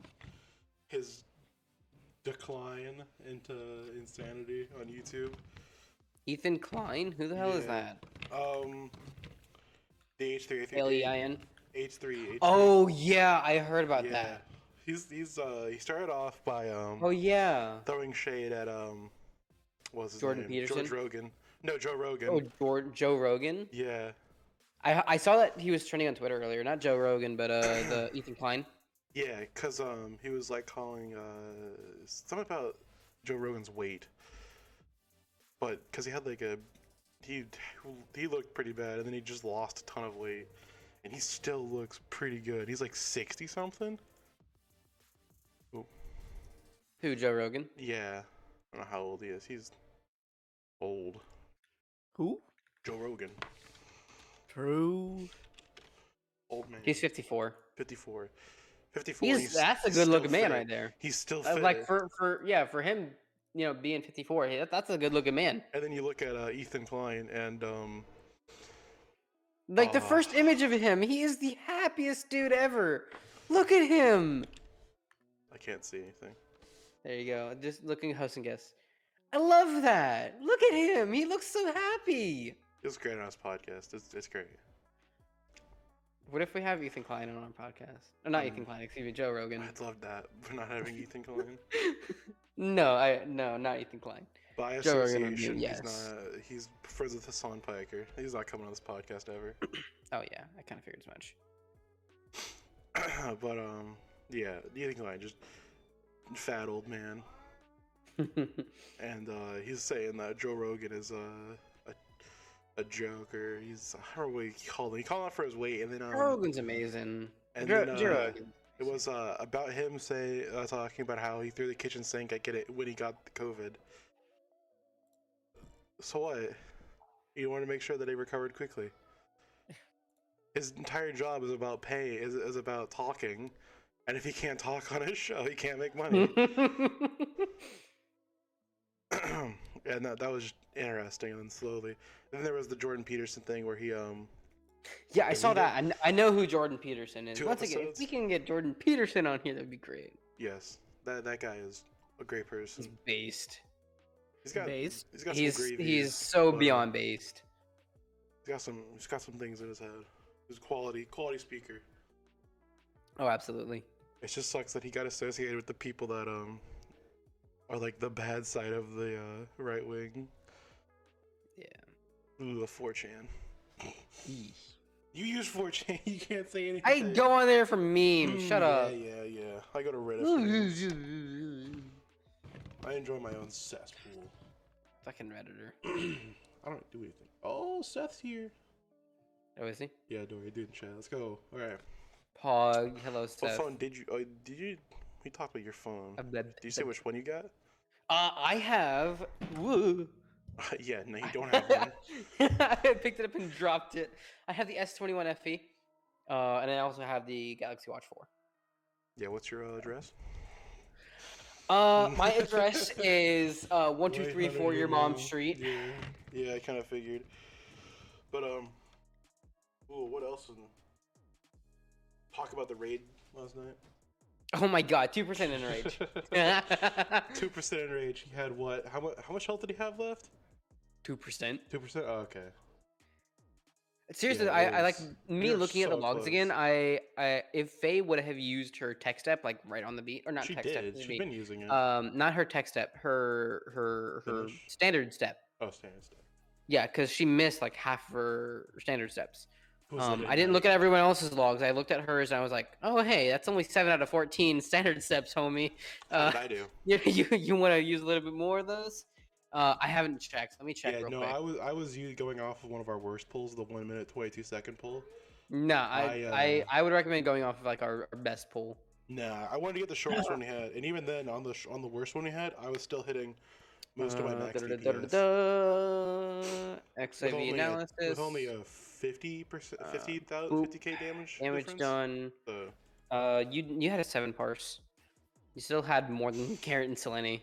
[SPEAKER 1] his decline into insanity on YouTube.
[SPEAKER 3] Ethan Klein? Who the hell is
[SPEAKER 1] Yeah.
[SPEAKER 3] that?
[SPEAKER 1] Um, the H three
[SPEAKER 3] L E I N.
[SPEAKER 1] H three.
[SPEAKER 3] Oh yeah, I heard about
[SPEAKER 1] yeah.
[SPEAKER 3] that.
[SPEAKER 1] He's he's uh he started off by um
[SPEAKER 3] Oh yeah.
[SPEAKER 1] throwing shade at um what's his
[SPEAKER 3] Jordan
[SPEAKER 1] name?
[SPEAKER 3] Peterson?
[SPEAKER 1] George Rogan. No, Joe Rogan.
[SPEAKER 3] Oh, Jor- Joe Rogan.
[SPEAKER 1] Yeah.
[SPEAKER 3] I I saw that he was trending on Twitter earlier. Not Joe Rogan, but uh the Ethan Klein.
[SPEAKER 1] Yeah, cause um he was like calling uh something about Joe Rogan's weight, but cause he had like a he he looked pretty bad and then he just lost a ton of weight, and he still looks pretty good. He's like sixty something.
[SPEAKER 3] Who? Joe Rogan.
[SPEAKER 1] Yeah, I don't know how old he is. He's old.
[SPEAKER 2] Who?
[SPEAKER 1] Joe Rogan,
[SPEAKER 2] True.
[SPEAKER 1] old man.
[SPEAKER 3] He's 54.
[SPEAKER 1] 54. 54.
[SPEAKER 3] He's,
[SPEAKER 1] he's
[SPEAKER 3] that's a good looking man
[SPEAKER 1] fit.
[SPEAKER 3] right there.
[SPEAKER 1] He's still
[SPEAKER 3] Uh,
[SPEAKER 1] fit.
[SPEAKER 3] like for for yeah for him, you know, being 54, he- that, that's a good looking man.
[SPEAKER 1] and then you look at uh, Ethan Klein, and um,
[SPEAKER 3] Like the first image of him, he is the happiest dude ever. Look at him.
[SPEAKER 1] I can't see anything.
[SPEAKER 3] There you go. Just looking host and guest. I love that. Look at him. He looks so happy.
[SPEAKER 1] It's great on his podcast. It's, it's great.
[SPEAKER 3] What if we have Ethan Klein on our podcast? Or not
[SPEAKER 1] Um,
[SPEAKER 3] Ethan Klein, excuse me, Joe Rogan.
[SPEAKER 1] I'd love that. We're not having Ethan Klein.
[SPEAKER 3] no, I no, not Ethan Klein.
[SPEAKER 1] By
[SPEAKER 3] Joe Rogan would
[SPEAKER 1] association,
[SPEAKER 3] yes.
[SPEAKER 1] he's not. He's friends with Hassan Piker. He's not coming on this podcast ever.
[SPEAKER 3] Oh yeah, I kind of figured as much.
[SPEAKER 1] but um, yeah, Ethan Klein just fat old man, and uh, he's saying that Joe Rogan is uh, a a joker. He's I don't know what he called him. He called out for his weight, and then um,
[SPEAKER 3] Rogan's amazing.
[SPEAKER 1] and
[SPEAKER 3] Joe-
[SPEAKER 1] then,
[SPEAKER 3] Joe
[SPEAKER 1] uh,
[SPEAKER 3] Rogan.
[SPEAKER 1] it was uh, about him say uh, talking about how he threw the kitchen sink at get it when he got the COVID. So what? You want to make sure that he recovered quickly. His entire job is about pay, is, is about talking, and if he can't talk on his show, he can't make money. and that, that was interesting. And then slowly, and then there was the Jordan Peterson thing where he um
[SPEAKER 3] yeah, I saw that. I, kn- I know who Jordan Peterson is.
[SPEAKER 1] Two
[SPEAKER 3] Once again, if
[SPEAKER 1] episodes?
[SPEAKER 3] we can get Jordan Peterson on here, that'd be great.
[SPEAKER 1] yes that that guy is a great
[SPEAKER 3] He's
[SPEAKER 1] person.
[SPEAKER 3] based.
[SPEAKER 1] He's got
[SPEAKER 2] Based.
[SPEAKER 1] he's got
[SPEAKER 3] He's
[SPEAKER 1] some great
[SPEAKER 3] he's
[SPEAKER 1] views,
[SPEAKER 3] so
[SPEAKER 1] but, uh,
[SPEAKER 3] beyond based.
[SPEAKER 1] He's got some he's got some things in his head. He's a quality quality speaker.
[SPEAKER 3] Oh, absolutely.
[SPEAKER 1] It just sucks that he got associated with the people that um are like the bad side of the uh, right wing. Ooh, a 4chan. You use 4chan, you can't say anything.
[SPEAKER 3] I go on there for memes.
[SPEAKER 1] Mm,
[SPEAKER 3] Shut
[SPEAKER 1] yeah,
[SPEAKER 3] up.
[SPEAKER 1] Yeah, yeah. I go to Reddit. I enjoy my own cesspool.
[SPEAKER 3] Fucking redditor.
[SPEAKER 1] I don't do anything. Oh, Seth's here.
[SPEAKER 3] Oh, is he?
[SPEAKER 1] Yeah, Dory, dude in chat. Let's go. All right.
[SPEAKER 3] Pog. Hello,
[SPEAKER 1] What phone did you? Oh, did you? We talked about your phone.
[SPEAKER 3] Uh,
[SPEAKER 1] Did Do you say which one you got?
[SPEAKER 3] Uh, I have. Woo.
[SPEAKER 1] yeah, no, you don't have one.
[SPEAKER 3] I picked it up and dropped it. I have the S21 FE, uh, and I also have the Galaxy Watch 4.
[SPEAKER 1] Yeah, what's your uh, address?
[SPEAKER 3] Uh, my address is uh, one two three four your mom's
[SPEAKER 1] Mom.
[SPEAKER 3] street.
[SPEAKER 1] Yeah, yeah, I kind of figured. But um, ooh, what else? In... Talk about the raid last night.
[SPEAKER 3] Oh my god, two percent in rage.
[SPEAKER 1] Two percent enrage. He had what? How much? How much health did he have left?
[SPEAKER 3] Two percent.
[SPEAKER 1] Two percent. Oh, okay.
[SPEAKER 3] Seriously,
[SPEAKER 1] Yeah,
[SPEAKER 3] I, I like me
[SPEAKER 1] you're
[SPEAKER 3] looking at the logs
[SPEAKER 1] close.
[SPEAKER 3] again. I, I if Faye would have used her tech step like right on the beat or not
[SPEAKER 1] she
[SPEAKER 3] tech step,
[SPEAKER 1] did.
[SPEAKER 3] the
[SPEAKER 1] She's
[SPEAKER 3] beat,
[SPEAKER 1] been using it.
[SPEAKER 3] um, not her tech step, her her her
[SPEAKER 1] Finish.
[SPEAKER 3] standard step.
[SPEAKER 1] oh, standard step.
[SPEAKER 3] Yeah, because she missed like half of her standard steps. Um, I didn't look at everyone else's logs. I looked at hers and I was like, "Oh, hey, that's only seven out of fourteen standard steps, homie. Uh,
[SPEAKER 1] I do?
[SPEAKER 3] you you, you want to use a little bit more of those?" Uh, I haven't checked. Let me check
[SPEAKER 1] Yeah, no,
[SPEAKER 3] quick.
[SPEAKER 1] I was I was going off of one of our worst pulls, the one minute twenty two second pull.
[SPEAKER 3] No, I,
[SPEAKER 1] I,
[SPEAKER 3] I,
[SPEAKER 1] uh,
[SPEAKER 3] I would recommend going off of like our, our best pull.
[SPEAKER 1] Nah, I wanted to get the shortest one he had, and even then, on the sh- on the worst one he had, I was still hitting most of my
[SPEAKER 3] Uh,
[SPEAKER 1] max DPS.
[SPEAKER 3] XIV
[SPEAKER 1] only,
[SPEAKER 3] analysis.
[SPEAKER 1] a, with only a fifty percent,
[SPEAKER 3] Uh,
[SPEAKER 1] 50,000
[SPEAKER 3] boop.
[SPEAKER 1] 50k damage.
[SPEAKER 3] damage
[SPEAKER 1] difference.
[SPEAKER 3] done.
[SPEAKER 1] So,
[SPEAKER 3] Uh, you you had a seven parse. You still had more than Carrot and Selene.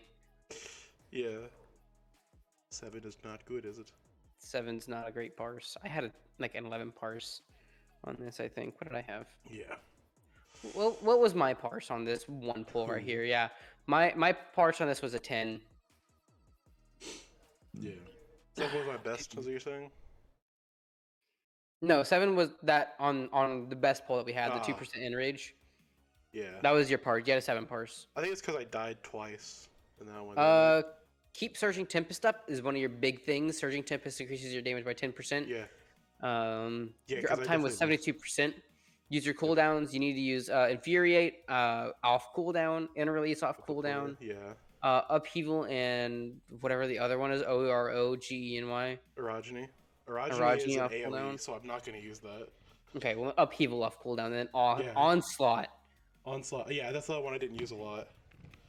[SPEAKER 1] yeah, seven is not good, is it?
[SPEAKER 3] Seven's not a great parse. I had a, like an eleven parse on this. I think. What did I have?
[SPEAKER 1] Yeah.
[SPEAKER 3] Well, what was my parse on this one pull right
[SPEAKER 1] Hmm.
[SPEAKER 3] here? Yeah, my my parse on this was a ten.
[SPEAKER 1] Yeah. Seven was my best, is what you're saying?
[SPEAKER 3] No, seven was that on on the best pull that we had, the
[SPEAKER 1] Ah.
[SPEAKER 3] two percent enrage.
[SPEAKER 1] Yeah.
[SPEAKER 3] That was your parse. You had a seven parse.
[SPEAKER 1] I think it's because I died twice in that one.
[SPEAKER 3] Uh, keep surging tempest up is one of your big things. Surging tempest increases your damage by ten percent.
[SPEAKER 1] yeah.
[SPEAKER 3] Um,
[SPEAKER 1] Yeah,
[SPEAKER 3] your uptime was seventy-two percent. Use your cooldowns. You need to use uh, infuriate uh, off cooldown and release off cooldown.
[SPEAKER 1] Yeah.
[SPEAKER 3] Uh, upheaval and whatever the other one is. O R O G E N Y.
[SPEAKER 1] Orogeny. Orogeny,
[SPEAKER 3] Orogeny
[SPEAKER 1] is an AoE,
[SPEAKER 3] cooldown?
[SPEAKER 1] so I'm not going to use that.
[SPEAKER 3] Okay, well upheaval off cooldown. Then on-
[SPEAKER 1] Yeah.
[SPEAKER 3] onslaught.
[SPEAKER 1] Onslaught. Yeah, that's the one I didn't use a lot.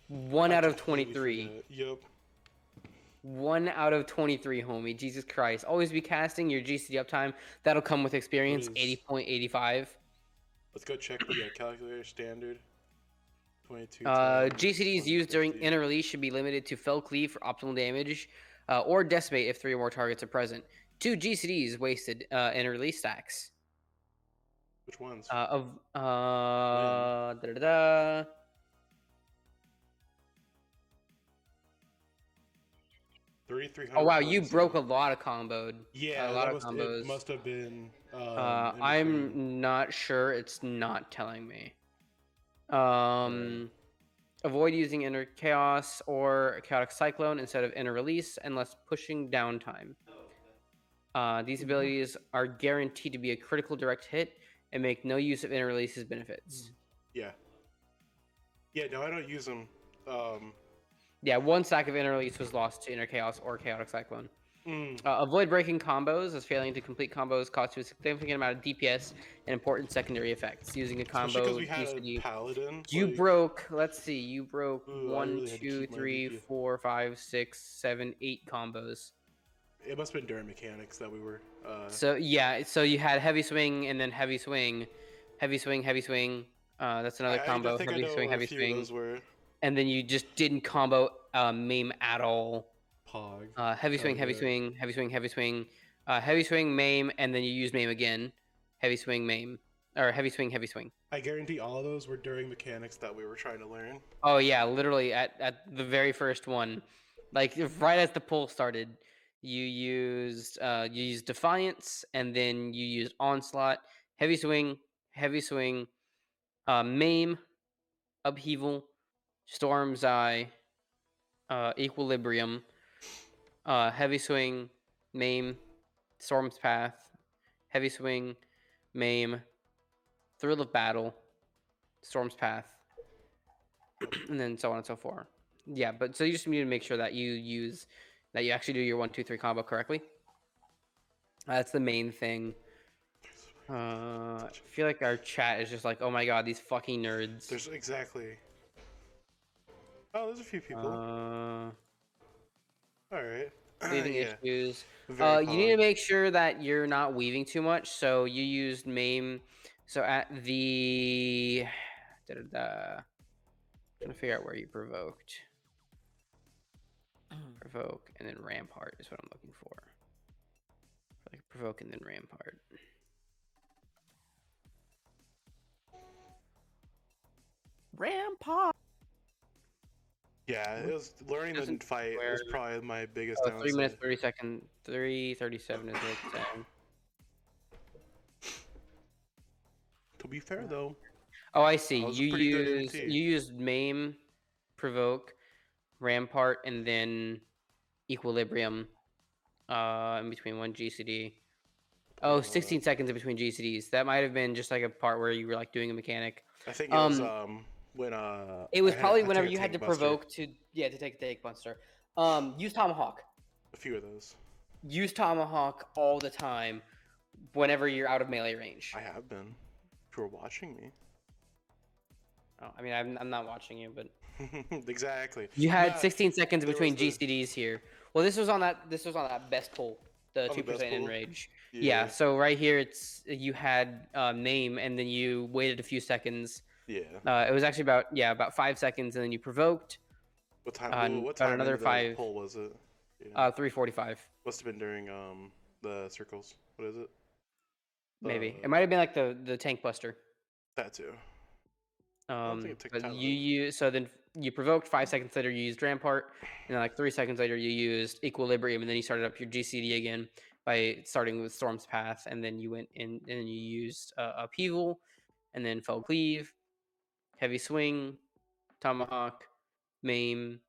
[SPEAKER 3] One
[SPEAKER 1] I
[SPEAKER 3] out of
[SPEAKER 1] completely
[SPEAKER 3] twenty-three.
[SPEAKER 1] Yep.
[SPEAKER 3] One out of 23, homie. Jesus Christ. Always be casting your GCD uptime. That'll come with experience. 80.85.
[SPEAKER 1] Let's go check the uh, calculator standard. 22.
[SPEAKER 3] Uh, GCDs used during
[SPEAKER 1] 150.
[SPEAKER 3] inner release should be limited to fell cleave for optimal damage, uh, or decimate if three or more targets are present. Two GCDs wasted uh, inner release stacks.
[SPEAKER 1] Which ones?
[SPEAKER 3] Uh, of uh, da da da. Oh wow, you broke a lot of comboed.
[SPEAKER 1] Yeah,
[SPEAKER 3] a lot of
[SPEAKER 1] must,
[SPEAKER 3] combos.
[SPEAKER 1] It must have been. Um,
[SPEAKER 3] Uh. I'm not sure. It's not telling me. Um, avoid using inner chaos or chaotic cyclone instead of inner release unless pushing downtime. Uh, these abilities are guaranteed to be a critical direct hit and make no use of inner release's benefits.
[SPEAKER 1] Yeah. Yeah, no, I don't use them. Um,
[SPEAKER 3] Yeah, one stack of inner release was lost to inner chaos or chaotic cyclone.
[SPEAKER 1] Mm.
[SPEAKER 3] Uh, avoid breaking combos as failing to complete combos costs you a significant amount of DPS and important secondary effects. Using a combo,
[SPEAKER 1] we had
[SPEAKER 3] GCD.
[SPEAKER 1] a paladin.
[SPEAKER 3] You
[SPEAKER 1] like,
[SPEAKER 3] broke. Let's see. You broke
[SPEAKER 1] Ooh,
[SPEAKER 3] one,
[SPEAKER 1] really
[SPEAKER 3] two, three, four, five, six, seven, eight combos.
[SPEAKER 1] It must have been during mechanics that we were. Uh,
[SPEAKER 3] So yeah, so you had heavy swing and then heavy swing, heavy swing, heavy swing. Uh, that's another
[SPEAKER 1] I,
[SPEAKER 3] combo.
[SPEAKER 1] I
[SPEAKER 3] heavy swing, heavy swing,
[SPEAKER 1] Of those were
[SPEAKER 3] and then you just didn't combo uh, maim at all.
[SPEAKER 1] Pog.
[SPEAKER 3] Uh, heavy
[SPEAKER 1] Oh,
[SPEAKER 3] swing, heavy
[SPEAKER 1] yeah.
[SPEAKER 3] swing, heavy swing, heavy swing, uh, heavy swing, maim, and then you use maim again. Heavy swing, maim, or heavy swing, heavy swing.
[SPEAKER 1] I guarantee all of those were during mechanics that we were trying to learn.
[SPEAKER 3] Oh yeah, literally at, at the very first one, like right as the pull started, you used uh, you used defiance, and then you used onslaught, heavy swing, heavy swing, uh, maim, upheaval, storm's eye, uh, equilibrium, uh, heavy swing, maim, storm's path, heavy swing, maim, thrill of battle, storm's path and then so on and so forth. Yeah, but so you just need to make sure that you use that you actually do your one, two, three combo correctly. That's the main thing. Uh, I feel like our chat is just like, oh my god, these fucking nerds.
[SPEAKER 1] There's exactly. Oh, there's a few people.
[SPEAKER 3] Uh,
[SPEAKER 1] all right.
[SPEAKER 3] weaving
[SPEAKER 1] yeah.
[SPEAKER 3] issues. Uh, you need to make sure that you're not weaving too much. So you used maim. So at the, da da da. Trying to figure out where you provoked. Provoke and then Rampart is what I'm looking for. Like provoke and then Rampart.
[SPEAKER 2] Rampart.
[SPEAKER 1] Yeah, it was learning the
[SPEAKER 3] Doesn't
[SPEAKER 1] fight was probably my biggest
[SPEAKER 3] Oh,
[SPEAKER 1] downside.
[SPEAKER 3] three minutes thirty second. Three thirty seven is it's saying.
[SPEAKER 1] To be fair though,
[SPEAKER 3] Oh, I see.
[SPEAKER 1] That was a
[SPEAKER 3] You
[SPEAKER 1] pretty good
[SPEAKER 3] use
[SPEAKER 1] MT.
[SPEAKER 3] you used maim, provoke, rampart, and then equilibrium. Uh, in between one GCD. Oh,
[SPEAKER 1] Uh,
[SPEAKER 3] 16 seconds in between GCDs. That might have been just like a part where you were like doing a mechanic.
[SPEAKER 1] I think it was
[SPEAKER 3] Um,
[SPEAKER 1] um when uh
[SPEAKER 3] It was
[SPEAKER 1] had-
[SPEAKER 3] probably whenever you had to
[SPEAKER 1] buster.
[SPEAKER 3] provoke to yeah to take the take buster. Um, use tomahawk.
[SPEAKER 1] a few of those.
[SPEAKER 3] Use tomahawk all the time. Whenever you're out of melee range.
[SPEAKER 1] I have been. If you're watching me.
[SPEAKER 3] Oh, I mean, I'm, I'm not watching you, but
[SPEAKER 1] exactly.
[SPEAKER 3] you had
[SPEAKER 1] Nah,
[SPEAKER 3] 16 seconds between
[SPEAKER 1] the-
[SPEAKER 3] GCDs here. Well, this was on that. This was on that best pull, the two percent enrage. Yeah. So right here, it's you had um, name, and then you waited a few seconds.
[SPEAKER 1] Yeah.
[SPEAKER 3] Uh, it was actually about yeah about five seconds, and then you provoked.
[SPEAKER 1] What time?
[SPEAKER 3] uh,
[SPEAKER 1] what
[SPEAKER 3] about
[SPEAKER 1] time
[SPEAKER 3] another five-
[SPEAKER 1] Poll was it? Yeah.
[SPEAKER 3] Uh, 345
[SPEAKER 1] Must have been during um the circles. What is it?
[SPEAKER 3] maybe.
[SPEAKER 1] Uh,
[SPEAKER 3] it might have been like the the tank buster.
[SPEAKER 1] That too.
[SPEAKER 3] Um,
[SPEAKER 1] think it took
[SPEAKER 3] but you use so then you provoked five seconds later. You used rampart, and then like three seconds later you used equilibrium, and then you started up your GCD again by starting with storm's path, and then you went in and then you used uh, upheaval, and then fell cleave, heavy swing, tomahawk, maim,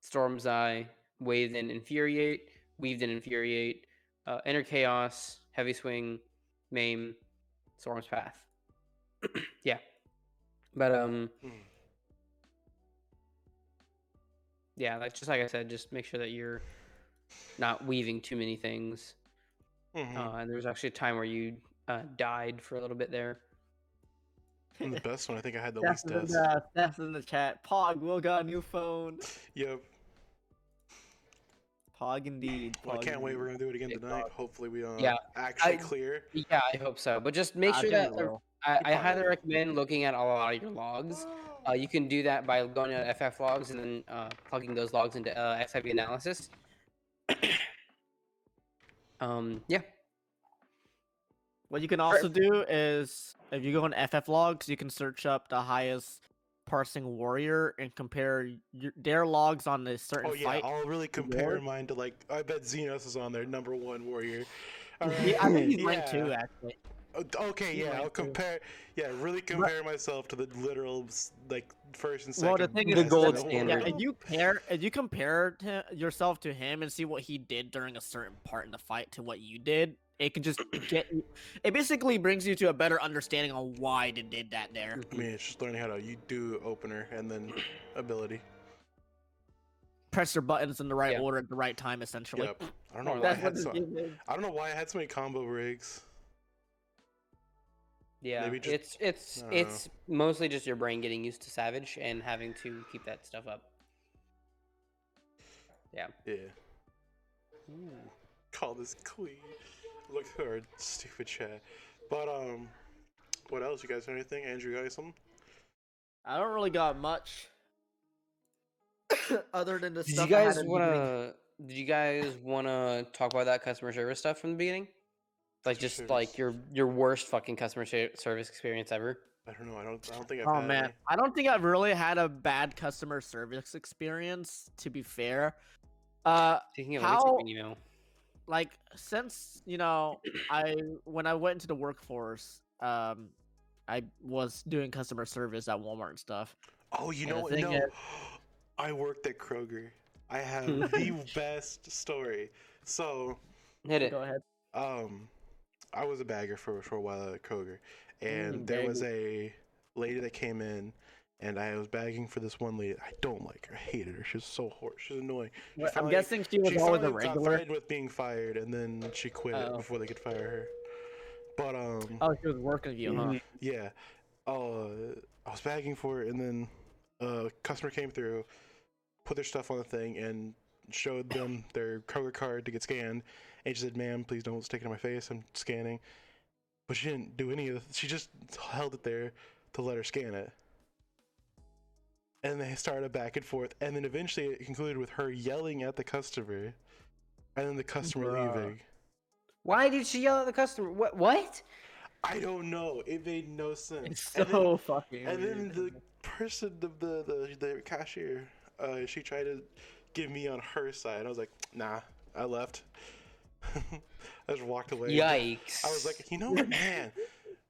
[SPEAKER 3] storm's eye, waved in infuriate, weaved in infuriate, uh, inner chaos, heavy swing, maim, storm's path. yeah, but um.
[SPEAKER 1] Hmm.
[SPEAKER 3] yeah, like just like I said, just make sure that you're not weaving too many things.
[SPEAKER 1] Mhm.
[SPEAKER 3] Uh, and there was actually a time where you uh, died for a little bit there.
[SPEAKER 1] And the best one, I think I had the
[SPEAKER 2] That's
[SPEAKER 1] least
[SPEAKER 2] in
[SPEAKER 1] deaths.
[SPEAKER 2] the, that's in the chat. Pog will got a new phone.
[SPEAKER 1] Yep.
[SPEAKER 2] Pog indeed.
[SPEAKER 1] Well, I can't wait. We're gonna do it again
[SPEAKER 2] Big
[SPEAKER 1] tonight.
[SPEAKER 2] dog.
[SPEAKER 1] Hopefully, we uh,
[SPEAKER 3] Yeah,
[SPEAKER 1] actually
[SPEAKER 3] I-
[SPEAKER 1] clear.
[SPEAKER 3] Yeah, I hope so. But just make
[SPEAKER 2] I
[SPEAKER 3] sure that
[SPEAKER 2] we
[SPEAKER 3] uh. I, I highly recommend looking at a lot of your logs. Uh, you can do that by going to FF logs and then uh, plugging those logs into uh, XIV analysis. um, yeah,
[SPEAKER 2] What you can also do is, if you go on FF logs, you can search up the highest parsing warrior and compare your, their logs on a certain
[SPEAKER 1] Oh yeah,
[SPEAKER 2] fight.
[SPEAKER 1] I'll really compare
[SPEAKER 2] War?
[SPEAKER 1] mine to like. I bet Xenos is on there, number one warrior. All
[SPEAKER 2] He-
[SPEAKER 1] right.
[SPEAKER 2] I think he's ranked two actually.
[SPEAKER 1] Oh, okay,
[SPEAKER 2] He
[SPEAKER 1] yeah, I'll
[SPEAKER 2] ranked
[SPEAKER 1] compare. Yeah, really compare myself to the literal like first and second.
[SPEAKER 2] Well, the thing is,
[SPEAKER 3] The
[SPEAKER 2] gold
[SPEAKER 3] standard.
[SPEAKER 2] Yeah, if you pair, if you compare to yourself to him and see what he did during a certain part in the fight to what you did, it can just get. you- It basically brings you to a better understanding on why they did that there. Mm-hmm.
[SPEAKER 1] I mean, it's just learning how to you do opener and then ability.
[SPEAKER 2] press your buttons in the right
[SPEAKER 3] Yeah.
[SPEAKER 2] order at the right time, essentially.
[SPEAKER 1] Yep. I don't know why I had so. I don't know why I had so many combo rigs.
[SPEAKER 3] Yeah,
[SPEAKER 1] Maybe just-
[SPEAKER 3] it's it's
[SPEAKER 1] I don't know.
[SPEAKER 3] it's mostly just your brain getting used to Savage and having to keep that stuff up. Yeah.
[SPEAKER 1] Yeah. Call this queen. Look at our stupid chat. But um, what else? You guys know anything? Andrew, you got something?
[SPEAKER 2] I don't really got much. Other than the
[SPEAKER 3] Did
[SPEAKER 2] stuff
[SPEAKER 3] you guys wanna? Did you guys want to talk about that customer service stuff from the beginning? Like just
[SPEAKER 1] Service.
[SPEAKER 3] like your your worst fucking customer service experience ever.
[SPEAKER 1] I don't know. I don't. I don't think I've
[SPEAKER 2] Oh
[SPEAKER 1] had
[SPEAKER 2] man,
[SPEAKER 1] any.
[SPEAKER 2] I don't think I've really had a bad customer service experience. To be fair, uh,
[SPEAKER 3] Taking a let me
[SPEAKER 2] How-
[SPEAKER 3] take an email.
[SPEAKER 2] Like since you know I when I went into the workforce, um, I was doing customer service at Walmart and stuff.
[SPEAKER 1] Oh, you
[SPEAKER 2] And
[SPEAKER 1] know what? No,
[SPEAKER 2] is-
[SPEAKER 1] I worked at Kroger. I have the best story. So,
[SPEAKER 3] Hit it.
[SPEAKER 2] Go ahead.
[SPEAKER 1] um, I was a bagger for for a while at Kroger, and
[SPEAKER 2] Mm,
[SPEAKER 1] there was a lady that came in, and I was bagging for this one lady. I don't like her. I hated her. She's so hor. She's annoying. She
[SPEAKER 2] Wait, I'm guessing she was
[SPEAKER 1] she
[SPEAKER 2] always a
[SPEAKER 1] got
[SPEAKER 2] regular.
[SPEAKER 1] threatened with being fired, and then she quit
[SPEAKER 2] Oh.
[SPEAKER 1] before they could fire her. But um,
[SPEAKER 2] Oh, she was working you, huh?
[SPEAKER 1] yeah, uh, I was bagging for it, and then a customer came through, put their stuff on the thing, and showed them their Kroger card to get scanned. And she said, "Ma'am, please don't stick it in my face. I'm scanning." But she didn't do any of. The, she just held it there to let her scan it. And they started back and forth, and then eventually it concluded with her yelling at the customer, and then the customer
[SPEAKER 2] Bruh.
[SPEAKER 1] leaving.
[SPEAKER 3] Why did she yell at the customer? What? What?
[SPEAKER 1] I don't know. It made no sense.
[SPEAKER 2] It's
[SPEAKER 1] And then-
[SPEAKER 2] so fucking.
[SPEAKER 1] And then the person, the the the, the cashier, uh, she tried to get me on her side. I was like, nah, I left. I just walked away.
[SPEAKER 3] Yikes!
[SPEAKER 1] I was like, you know what, man?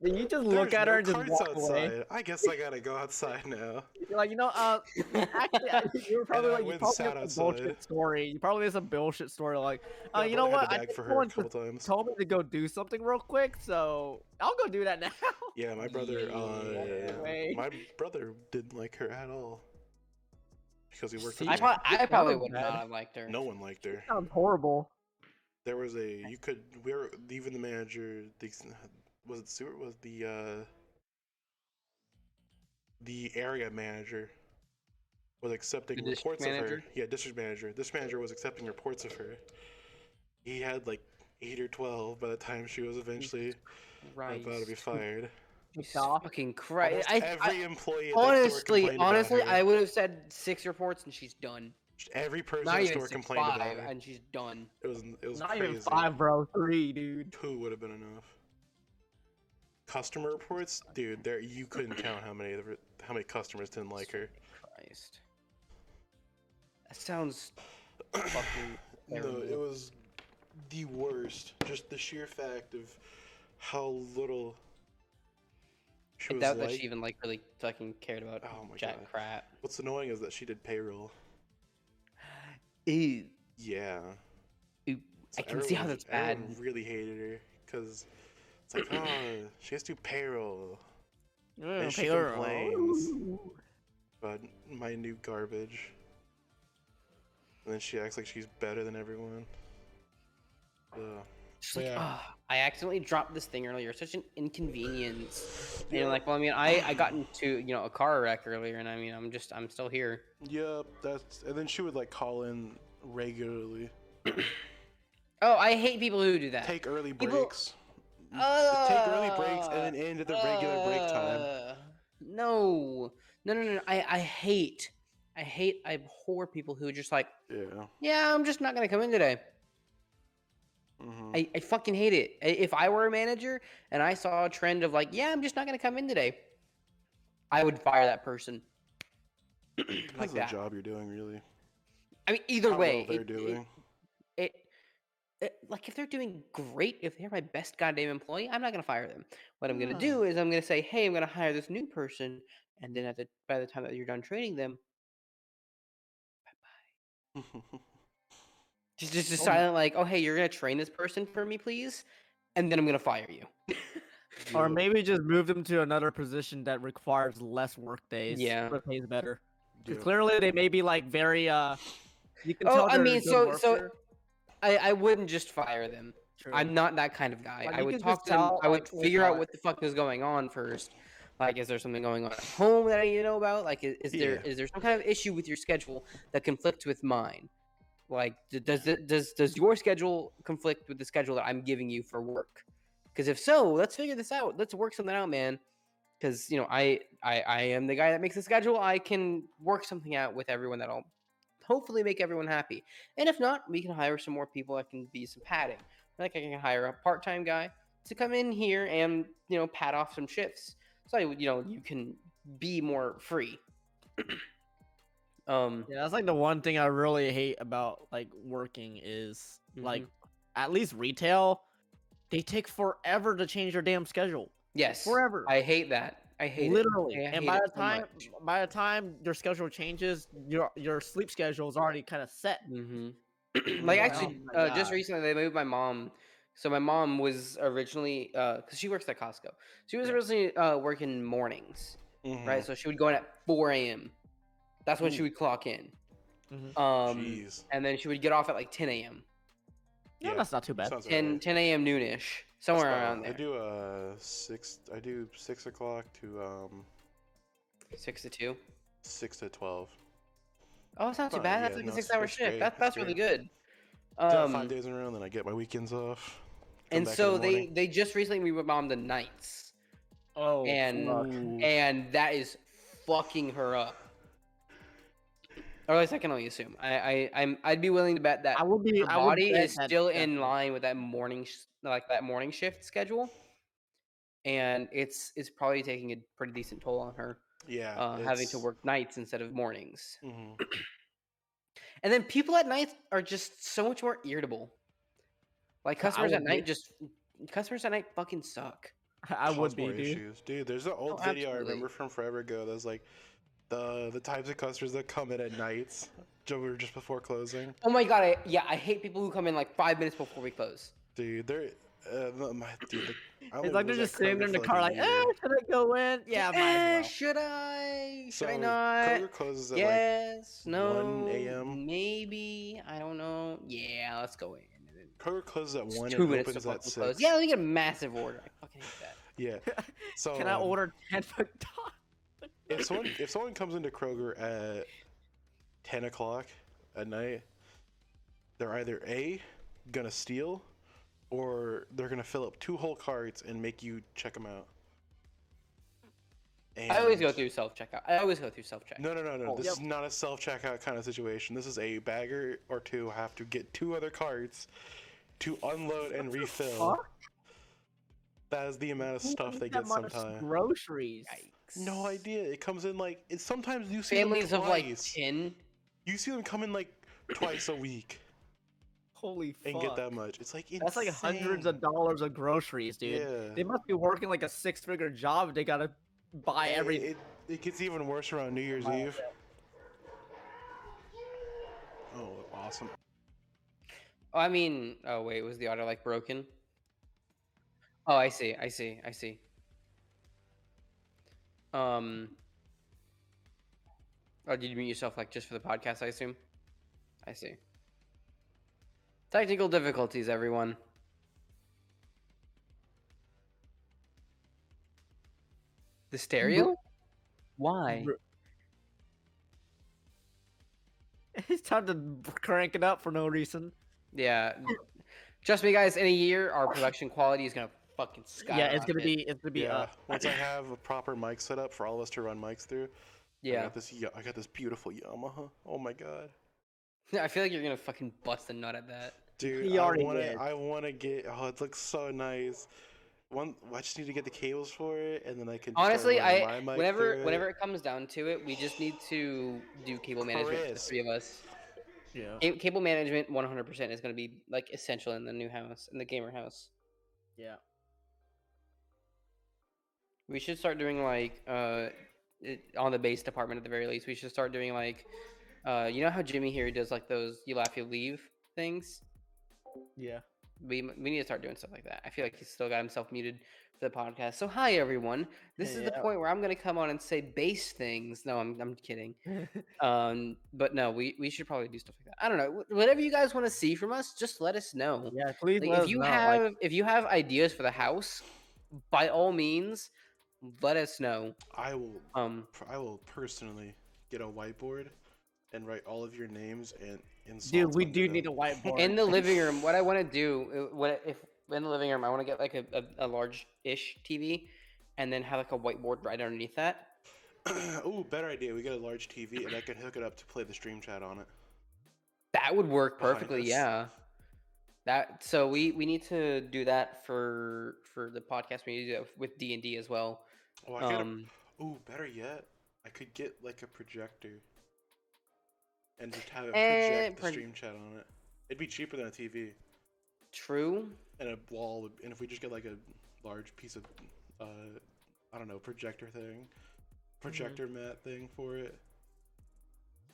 [SPEAKER 2] Did you just
[SPEAKER 1] there's
[SPEAKER 2] look at
[SPEAKER 1] no
[SPEAKER 2] her and just
[SPEAKER 1] carts
[SPEAKER 2] walk away?
[SPEAKER 1] outside. I guess I gotta go outside now.
[SPEAKER 2] You're like, you know, uh, actually, I, you were probably
[SPEAKER 1] I
[SPEAKER 2] like, you
[SPEAKER 1] went
[SPEAKER 2] probably
[SPEAKER 1] sat
[SPEAKER 2] have some
[SPEAKER 1] outside.
[SPEAKER 2] bullshit story. You probably have some bullshit story like, uh,
[SPEAKER 1] My
[SPEAKER 2] you know
[SPEAKER 1] brother
[SPEAKER 2] what?
[SPEAKER 1] Had
[SPEAKER 2] I
[SPEAKER 1] to bag
[SPEAKER 2] think
[SPEAKER 1] for her
[SPEAKER 2] someone
[SPEAKER 1] a couple
[SPEAKER 2] just
[SPEAKER 1] times.
[SPEAKER 2] told me to go do something real quick, so I'll go do that now.
[SPEAKER 1] Yeah, my brother. Uh,
[SPEAKER 2] way.
[SPEAKER 1] my brother didn't like her at all because he worked.
[SPEAKER 2] See?
[SPEAKER 1] with
[SPEAKER 3] I,
[SPEAKER 1] me.
[SPEAKER 3] pro- I probably would not have liked her.
[SPEAKER 1] No one liked her.
[SPEAKER 2] Sounds horrible.
[SPEAKER 1] There was a you could we were even the manager the was it Stewart was the uh the area manager was accepting
[SPEAKER 3] The district
[SPEAKER 1] reports of
[SPEAKER 3] manager?
[SPEAKER 1] her. Yeah, district manager. This manager was accepting reports of her. He had like eight or twelve by the time she was eventually
[SPEAKER 3] Right.
[SPEAKER 1] about to be fired.
[SPEAKER 3] Jesus
[SPEAKER 2] Off.
[SPEAKER 3] fucking Christ!
[SPEAKER 1] Almost
[SPEAKER 3] I,
[SPEAKER 1] every
[SPEAKER 3] I,
[SPEAKER 1] employee at that store
[SPEAKER 3] honestly,
[SPEAKER 1] about
[SPEAKER 3] honestly,
[SPEAKER 1] her.
[SPEAKER 3] I would have said six reports and she's done.
[SPEAKER 1] every person
[SPEAKER 3] Not
[SPEAKER 1] at the store complained
[SPEAKER 3] five,
[SPEAKER 1] about her.
[SPEAKER 3] and she's done.
[SPEAKER 1] It was it was
[SPEAKER 2] Not
[SPEAKER 1] crazy.
[SPEAKER 2] even five, bro. Three, dude.
[SPEAKER 1] Two would have been enough. Customer reports, dude. There you couldn't count how many the- how many customers didn't like her.
[SPEAKER 3] Christ. That sounds fucking
[SPEAKER 1] no, it was the worst. Just the sheer fact of how little she
[SPEAKER 3] I
[SPEAKER 1] was
[SPEAKER 3] doubt
[SPEAKER 1] like.
[SPEAKER 3] that she even like really fucking cared about
[SPEAKER 1] Oh my
[SPEAKER 3] jack
[SPEAKER 1] God.
[SPEAKER 3] crap.
[SPEAKER 1] What's annoying is that she did payroll.
[SPEAKER 3] Ew.
[SPEAKER 1] Yeah.
[SPEAKER 3] Ew. I
[SPEAKER 1] So
[SPEAKER 3] can see how that's bad.
[SPEAKER 1] Really hated her because it's like, oh, she has to do payroll. And she complains about my new garbage. And then she acts like she's better than everyone. Ugh.
[SPEAKER 3] She's like,
[SPEAKER 2] Yeah.
[SPEAKER 3] "Ah, I accidentally dropped this thing earlier. Such an inconvenience. And you're like, well, I mean, I, I got into you know a car wreck earlier, and I mean, I'm just I'm still here.
[SPEAKER 1] Yep, that's and then she would like call in regularly.
[SPEAKER 3] Oh, I hate people who do that.
[SPEAKER 1] Take early
[SPEAKER 3] People-
[SPEAKER 1] breaks. take early breaks and then end at the regular break time.
[SPEAKER 3] Uh, No, no, no, no. I, I hate, I hate, I abhor people who are just like,
[SPEAKER 1] Yeah.
[SPEAKER 3] yeah, I'm just not gonna come in today.
[SPEAKER 1] hmm
[SPEAKER 3] I, I fucking hate it. If I were a manager and I saw a trend of like, yeah, I'm just not gonna come in today, I would fire that person. Like
[SPEAKER 1] the
[SPEAKER 3] that.
[SPEAKER 1] job you're doing, really.
[SPEAKER 3] I mean, either
[SPEAKER 1] How
[SPEAKER 3] way,
[SPEAKER 1] well they're
[SPEAKER 3] it-
[SPEAKER 1] doing.
[SPEAKER 3] It, it, it, like if they're doing great, if they're my best goddamn employee, I'm not gonna fire them. What I'm gonna
[SPEAKER 2] Yeah.
[SPEAKER 3] do is I'm gonna say, hey, I'm gonna hire this new person, and then at the by the time that you're done training them, just just a
[SPEAKER 2] Oh.
[SPEAKER 3] silent like, oh hey, you're gonna train this person for me, please, and then I'm gonna fire you.
[SPEAKER 2] Or maybe just move them to another position that requires less work days.
[SPEAKER 3] Yeah.
[SPEAKER 2] But pays better. clearly they may be like very uh You can
[SPEAKER 3] Oh,
[SPEAKER 2] tell
[SPEAKER 3] I mean, so- so-
[SPEAKER 2] worker.
[SPEAKER 3] I, I wouldn't just fire them.
[SPEAKER 2] True.
[SPEAKER 3] I'm not that kind of guy.
[SPEAKER 2] Like,
[SPEAKER 3] I would talk to them.
[SPEAKER 2] tell,
[SPEAKER 3] I would
[SPEAKER 2] like,
[SPEAKER 3] figure out what the fuck is going on first. Like, is there something going on at home that I need to know about? Like, is, is there
[SPEAKER 1] Yeah.
[SPEAKER 3] is there some kind of issue with your schedule that conflicts with mine? Like, does does does your schedule conflict with the schedule that I'm giving you for work? Because if so, let's figure this out. Let's work something out, man. Because you know, I, I I am the guy that makes the schedule. I can work something out with everyone that'll hopefully make everyone happy. And if not, we can hire some more people that can be some padding. Like I can hire a part-time guy to come in here and you know pad off some shifts, so you know you can be more free. um,
[SPEAKER 2] Yeah, that's like the one thing I really hate about like working is like
[SPEAKER 3] Mm-hmm.
[SPEAKER 2] at least retail, they take forever to change their damn schedule.
[SPEAKER 3] yes,
[SPEAKER 2] Forever.
[SPEAKER 3] I hate that. I hate it.
[SPEAKER 2] Literally.
[SPEAKER 3] I
[SPEAKER 2] and by the
[SPEAKER 3] so
[SPEAKER 2] time
[SPEAKER 3] much.
[SPEAKER 2] by the time your schedule changes, your your sleep schedule is already kind of set.
[SPEAKER 3] hmm like actually,
[SPEAKER 2] Oh
[SPEAKER 3] uh, just recently they moved my mom. So my mom was originally because she works at Costco. She was originally uh, working mornings,
[SPEAKER 1] Mhm.
[SPEAKER 3] right? So she would go in at 4 a.m. That's when she would clock in.
[SPEAKER 2] Mhm.
[SPEAKER 3] Um,
[SPEAKER 1] Jeez.
[SPEAKER 3] and then she would get off at like 10 a.m.
[SPEAKER 2] No,
[SPEAKER 1] Yeah,
[SPEAKER 2] that's not too bad.
[SPEAKER 1] Sounds
[SPEAKER 3] 10, 10 a.m. noonish,
[SPEAKER 1] That's
[SPEAKER 3] somewhere
[SPEAKER 1] fine.
[SPEAKER 3] around there.
[SPEAKER 1] I do uh six. I do six o'clock to um
[SPEAKER 3] Six to two.
[SPEAKER 1] six to twelve.
[SPEAKER 3] Oh, it's not too
[SPEAKER 1] Fine,
[SPEAKER 3] bad. That's
[SPEAKER 1] yeah,
[SPEAKER 3] like
[SPEAKER 1] no,
[SPEAKER 3] a six-hour shift.
[SPEAKER 1] great,
[SPEAKER 3] That, that's really good.
[SPEAKER 1] Do that
[SPEAKER 3] Um,
[SPEAKER 1] five days in a row, and then I get my weekends off.
[SPEAKER 3] and so
[SPEAKER 1] the
[SPEAKER 3] they they just recently moved my mom to nights,
[SPEAKER 2] Oh,
[SPEAKER 3] and
[SPEAKER 2] fuck.
[SPEAKER 3] And that is fucking her up. Or at least I can only assume. I, I I'm I'd be willing to bet that
[SPEAKER 2] I would be.
[SPEAKER 3] her
[SPEAKER 2] I would
[SPEAKER 3] body
[SPEAKER 2] bet
[SPEAKER 3] is
[SPEAKER 2] that-
[SPEAKER 3] still in line with that morning sh- like that morning shift schedule, and it's it's probably taking a pretty decent toll on her
[SPEAKER 1] yeah,
[SPEAKER 3] uh, having to
[SPEAKER 1] it's-
[SPEAKER 3] work nights instead of mornings.
[SPEAKER 1] mhm.
[SPEAKER 3] And then people at night are just so much more irritable. Like
[SPEAKER 2] I
[SPEAKER 3] customers at
[SPEAKER 2] would
[SPEAKER 3] night
[SPEAKER 2] be.
[SPEAKER 3] just customers at night fucking suck.
[SPEAKER 2] I would
[SPEAKER 1] cause
[SPEAKER 2] be,
[SPEAKER 1] more
[SPEAKER 2] dude.
[SPEAKER 1] issues. Dude, there's an old
[SPEAKER 3] Oh,
[SPEAKER 1] video I
[SPEAKER 3] absolutely.
[SPEAKER 1] remember from forever ago. that was like the the types of customers that come in at nights, ju- just before closing.
[SPEAKER 3] Oh my god, I, yeah, I hate people who come in like five minutes before we close.
[SPEAKER 1] Dude, they're uh, my dude. The, I
[SPEAKER 2] It's like they're just sitting there in the car,
[SPEAKER 1] a
[SPEAKER 2] like, eh, should I go in? Yeah,
[SPEAKER 3] Eh,
[SPEAKER 2] well.
[SPEAKER 3] should I? Should I
[SPEAKER 1] So,
[SPEAKER 3] not?
[SPEAKER 1] Kroger closes at like.
[SPEAKER 3] No
[SPEAKER 1] 1 a.m..
[SPEAKER 3] Maybe. I don't know. Yeah, let's go in. And
[SPEAKER 1] Kroger closes at
[SPEAKER 3] it's
[SPEAKER 1] one
[SPEAKER 3] two
[SPEAKER 1] and
[SPEAKER 3] minutes to
[SPEAKER 1] opens at six.
[SPEAKER 3] close. Yeah, let me get a massive order. I fucking hate that.
[SPEAKER 1] Yeah. So
[SPEAKER 2] Can I
[SPEAKER 1] um,
[SPEAKER 2] order ten McDonald's?
[SPEAKER 1] If someone if someone comes into Kroger at ten o'clock at night, they're either a gonna steal, or they're gonna fill up two whole carts and make you check them out.
[SPEAKER 3] I always go through self checkout. I always go through self checkout.
[SPEAKER 1] No, no, no, no.
[SPEAKER 3] Oh,
[SPEAKER 1] this
[SPEAKER 2] yep.
[SPEAKER 1] is not a self checkout kind of situation. This is a bagger or two have to get two other carts to unload and refill.
[SPEAKER 2] Fuck?
[SPEAKER 1] That is the amount of stuff they get sometimes.
[SPEAKER 2] Groceries.
[SPEAKER 1] No idea. It comes in like it. Sometimes you see
[SPEAKER 3] Families
[SPEAKER 1] them
[SPEAKER 3] of like
[SPEAKER 1] twice.
[SPEAKER 3] ten.
[SPEAKER 1] You see them come in like twice a week
[SPEAKER 2] Holy fuck.
[SPEAKER 1] and get that much. It's like
[SPEAKER 2] That's like hundreds of dollars of groceries, dude.
[SPEAKER 1] Yeah.
[SPEAKER 2] They must be working like a six-figure job. They gotta buy
[SPEAKER 1] It-
[SPEAKER 2] everything.
[SPEAKER 1] It, it gets even worse around New Year's
[SPEAKER 2] Wow.
[SPEAKER 1] Eve. Oh, awesome.
[SPEAKER 3] Oh, I mean, oh wait, was the auto like broken? Oh, I see, I see, I see. Um. Oh, did you mute yourself like just for the podcast? I assume. I see. Technical difficulties, everyone. The stereo? Why?
[SPEAKER 2] It's time to crank it up for no reason.
[SPEAKER 3] Yeah. Trust me, guys. In a year, our production quality is gonna fucking skyrocket.
[SPEAKER 2] Yeah, it's gonna be it's gonna be
[SPEAKER 1] yeah.
[SPEAKER 2] up.
[SPEAKER 1] Once I have a proper mic set up for all of us to run mics through. Yeah. I
[SPEAKER 3] Yeah.
[SPEAKER 1] got this. Ya- I got this beautiful Yamaha. Oh my god.
[SPEAKER 3] I feel like you're gonna fucking bust a nut at that.
[SPEAKER 1] Dude,
[SPEAKER 2] He
[SPEAKER 1] I wanna,
[SPEAKER 2] did.
[SPEAKER 1] I wanna get. Oh, it looks so nice. One, I just need to get the cables for it, and then I can. just start
[SPEAKER 3] Honestly, I
[SPEAKER 1] my mic
[SPEAKER 3] whenever
[SPEAKER 1] through
[SPEAKER 3] whenever
[SPEAKER 1] it.
[SPEAKER 3] it comes down to it, we just need to do cable management for the three of us.
[SPEAKER 2] Yeah.
[SPEAKER 3] Ca- Cable management, 100% is going to be like essential in the new house, in the gamer house.
[SPEAKER 2] Yeah.
[SPEAKER 3] We should start doing like uh it, on the Based Department at the very least. We should start doing like uh you know how Jimmy here does like those you laugh you leave things.
[SPEAKER 2] Yeah.
[SPEAKER 3] we we need to start doing stuff like that. I feel like he's still got himself muted for the podcast. So hi everyone. This is the point where I'm gonna come on and say base things. No, I'm I'm kidding. Um, but no, we we should probably do stuff like that. I don't know. Whatever you guys want to see from us, just let us know.
[SPEAKER 2] yeah, please
[SPEAKER 3] Like,
[SPEAKER 2] let
[SPEAKER 3] if
[SPEAKER 2] us
[SPEAKER 3] you
[SPEAKER 2] know, like-
[SPEAKER 3] have if you have ideas for the house, by all means, let us know.
[SPEAKER 1] I will.
[SPEAKER 3] Um,
[SPEAKER 1] I will personally get a whiteboard and write all of your names and insults.
[SPEAKER 2] dude, we do
[SPEAKER 1] them.
[SPEAKER 2] need a whiteboard.
[SPEAKER 3] in the living room, what I want to do, uh, what if in the living room, I want to get like a, a, a large-ish TV, and then have like a whiteboard right underneath that.
[SPEAKER 1] oh, better idea. We get a large TV and I can hook it up to play the stream chat on it.
[SPEAKER 3] That would work perfectly. Yeah. That so we we need to do that for for the podcast. We need to do that with D and D as well.
[SPEAKER 1] Oh, I got
[SPEAKER 3] Um,
[SPEAKER 1] a. Ooh, better yet, I could get like a projector and just have it
[SPEAKER 3] Eh,
[SPEAKER 1] project the stream chat on it. It'd be cheaper than a TV
[SPEAKER 3] true.
[SPEAKER 1] and a wall. And if we just get like a large piece of, uh, I don't know, projector thing, projector mat thing for it,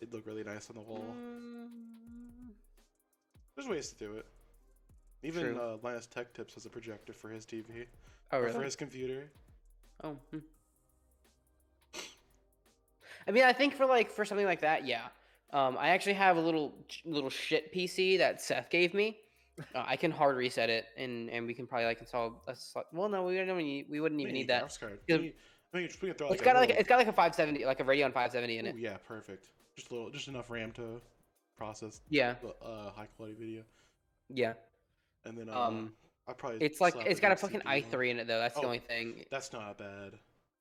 [SPEAKER 1] it'd look really nice on the wall.
[SPEAKER 3] Mm,
[SPEAKER 1] There's ways to do it. Even uh, Linus Tech Tips has a projector for his TV
[SPEAKER 3] Oh
[SPEAKER 1] or for his computer.
[SPEAKER 3] Oh. hmm. I mean, I think for like for something like that, yeah. Um, I actually have a little little shit PC that Seth gave me. Uh, I can hard reset it, and and we can probably like install a. Well, no, we don't. Need, we wouldn't even
[SPEAKER 1] We
[SPEAKER 3] need that.
[SPEAKER 1] graphics card.
[SPEAKER 3] Yeah.
[SPEAKER 1] We need- we can- throw,
[SPEAKER 3] It's got like
[SPEAKER 1] little-
[SPEAKER 3] it's got like a 570, like a Radeon 570 in it.
[SPEAKER 1] Ooh, yeah, perfect. Just a little, just enough RAM to process
[SPEAKER 3] Yeah,
[SPEAKER 1] uh, high quality video,
[SPEAKER 3] yeah.
[SPEAKER 1] and then um,
[SPEAKER 3] Um,
[SPEAKER 1] I probably
[SPEAKER 3] It's like it's got a fucking
[SPEAKER 1] CPU on it.
[SPEAKER 3] i3 in it though. That's the
[SPEAKER 1] Oh.
[SPEAKER 3] only thing.
[SPEAKER 1] That's not bad.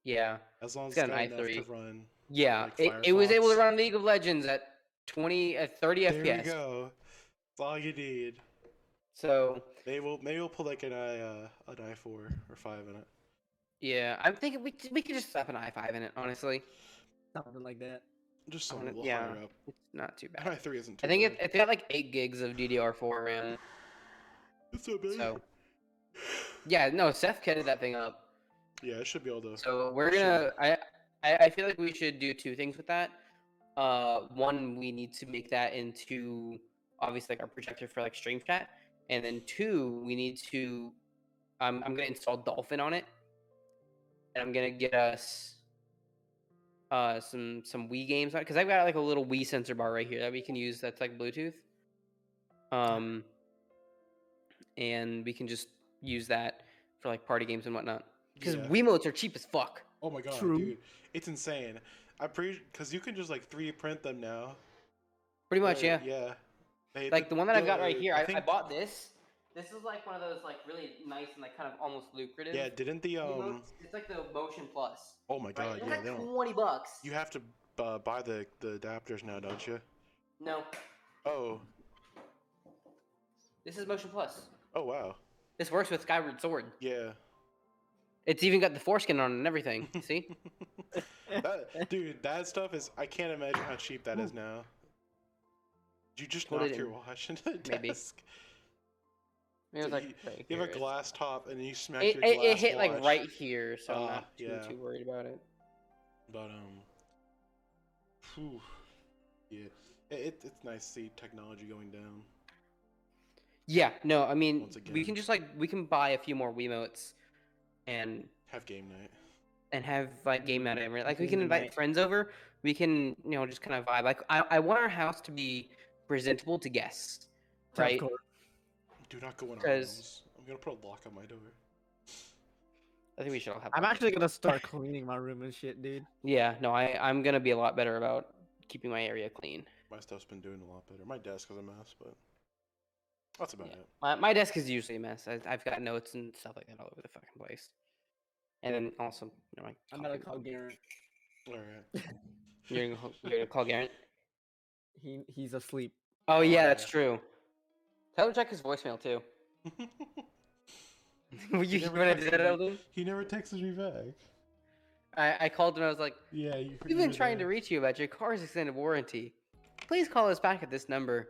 [SPEAKER 3] Yeah,
[SPEAKER 1] As long as
[SPEAKER 3] It's
[SPEAKER 1] it's
[SPEAKER 3] got
[SPEAKER 1] got,
[SPEAKER 3] an i3.
[SPEAKER 1] run.
[SPEAKER 3] yeah.
[SPEAKER 1] like
[SPEAKER 3] it, it was able to run League of Legends at 20 at 30
[SPEAKER 1] There
[SPEAKER 3] FPS.
[SPEAKER 1] There you go. That's all you need.
[SPEAKER 3] So
[SPEAKER 1] Maybe we'll maybe we'll put like an i uh, an i four or five in it.
[SPEAKER 3] yeah, I'm thinking we we could just slap an i5 in it. Honestly,
[SPEAKER 2] something like that.
[SPEAKER 1] Just something a
[SPEAKER 3] wanna-
[SPEAKER 1] little
[SPEAKER 3] yeah.
[SPEAKER 1] higher up.
[SPEAKER 3] it's not too
[SPEAKER 1] An
[SPEAKER 3] bad.
[SPEAKER 1] i three isn't too
[SPEAKER 3] I think it,
[SPEAKER 1] bad.
[SPEAKER 3] it's got like eight gigs of DDR4 RAM.
[SPEAKER 1] It's so bad.
[SPEAKER 3] So yeah, no, Seth kitted that thing up.
[SPEAKER 1] yeah, it should be able to.
[SPEAKER 3] So we're gonna. I, I I feel like we should do two things with that. Uh, one, we need to make that into obviously like our projector for like stream chat, and then two, we need to. I'm I'm gonna install Dolphin on it, and I'm gonna get us. Uh, some some Wii games on because I've got like a little Wii sensor bar right here that we can use that's like Bluetooth. Um, and we can just use that for like party games and whatnot. Because
[SPEAKER 1] Yeah.
[SPEAKER 3] Wiimotes are cheap as fuck.
[SPEAKER 1] Oh my god,
[SPEAKER 2] True.
[SPEAKER 1] dude, it's insane. I'm pretty because you can just like 3D print them now.
[SPEAKER 3] Pretty much,
[SPEAKER 1] Right,
[SPEAKER 3] yeah.
[SPEAKER 1] Yeah. They-
[SPEAKER 3] Like the one that I've got right here, I, I,
[SPEAKER 1] think-
[SPEAKER 3] bought this. This is like one of those like really nice and like kind of almost lucrative.
[SPEAKER 1] Yeah, didn't the um?
[SPEAKER 3] Wiimotes. it's like the Motion Plus.
[SPEAKER 1] Oh my
[SPEAKER 3] Right?
[SPEAKER 1] god,
[SPEAKER 3] It's
[SPEAKER 1] yeah,
[SPEAKER 3] like
[SPEAKER 1] they don't.
[SPEAKER 3] twenty bucks.
[SPEAKER 1] You have to uh, buy the the adapters now, don't you?
[SPEAKER 3] No,
[SPEAKER 1] Oh,
[SPEAKER 3] this is Motion Plus.
[SPEAKER 1] oh wow,
[SPEAKER 3] This works with Skyward Sword.
[SPEAKER 1] yeah.
[SPEAKER 3] It's even got the foreskin on and everything. See?
[SPEAKER 1] That, dude, that stuff is. I can't imagine how cheap that is now. Did you just
[SPEAKER 3] Put
[SPEAKER 1] knock your watch into the
[SPEAKER 3] maybe.
[SPEAKER 1] desk?
[SPEAKER 3] It was
[SPEAKER 1] So
[SPEAKER 3] like
[SPEAKER 1] you, you have a glass top and you smack
[SPEAKER 3] It,
[SPEAKER 1] your
[SPEAKER 3] it,
[SPEAKER 1] glass
[SPEAKER 3] it hit like right here, so I'm
[SPEAKER 1] Ah,
[SPEAKER 3] not too,
[SPEAKER 1] yeah.
[SPEAKER 3] too worried about it.
[SPEAKER 1] But um, phew, yeah, it, it's nice to see technology going down.
[SPEAKER 3] Yeah, no, I mean
[SPEAKER 1] Once
[SPEAKER 3] we can just like we can buy a few more Wiimotes and
[SPEAKER 1] Have game night.
[SPEAKER 3] and have like game night every like we can invite
[SPEAKER 2] night.
[SPEAKER 3] friends over. We can you know just kind of vibe. Like I, I want our house to be presentable to guests, right?
[SPEAKER 1] Do not go in our
[SPEAKER 3] 'Cause-
[SPEAKER 1] rooms. I'm gonna put a lock on my door.
[SPEAKER 3] I think we should all have.
[SPEAKER 2] I'm
[SPEAKER 3] that.
[SPEAKER 2] actually gonna start cleaning my room and shit, dude.
[SPEAKER 3] Yeah, no, I I'm gonna be a lot better about keeping my area clean.
[SPEAKER 1] My stuff's been doing a lot better. My desk is a mess, but that's about
[SPEAKER 3] Yeah.
[SPEAKER 1] it.
[SPEAKER 3] My my desk is usually a mess. I, I've got notes and stuff like that all over the fucking place. And then also, you know, my
[SPEAKER 2] I'm gonna call. Garrett.
[SPEAKER 1] All right.
[SPEAKER 3] You're gonna, call- you're gonna call Garrett.
[SPEAKER 2] He he's asleep.
[SPEAKER 3] Oh yeah,
[SPEAKER 1] yeah.
[SPEAKER 3] that's true. Tell him to check his voicemail too. you
[SPEAKER 1] He
[SPEAKER 3] you
[SPEAKER 1] never
[SPEAKER 3] wanna
[SPEAKER 1] texted
[SPEAKER 3] do that,
[SPEAKER 1] me.
[SPEAKER 3] Eldon?
[SPEAKER 1] he never texted me back.
[SPEAKER 3] I, I called him. I was like,
[SPEAKER 1] Yeah, you.
[SPEAKER 3] "We've been trying to reach you about your car's extended warranty. Please call us back at this number.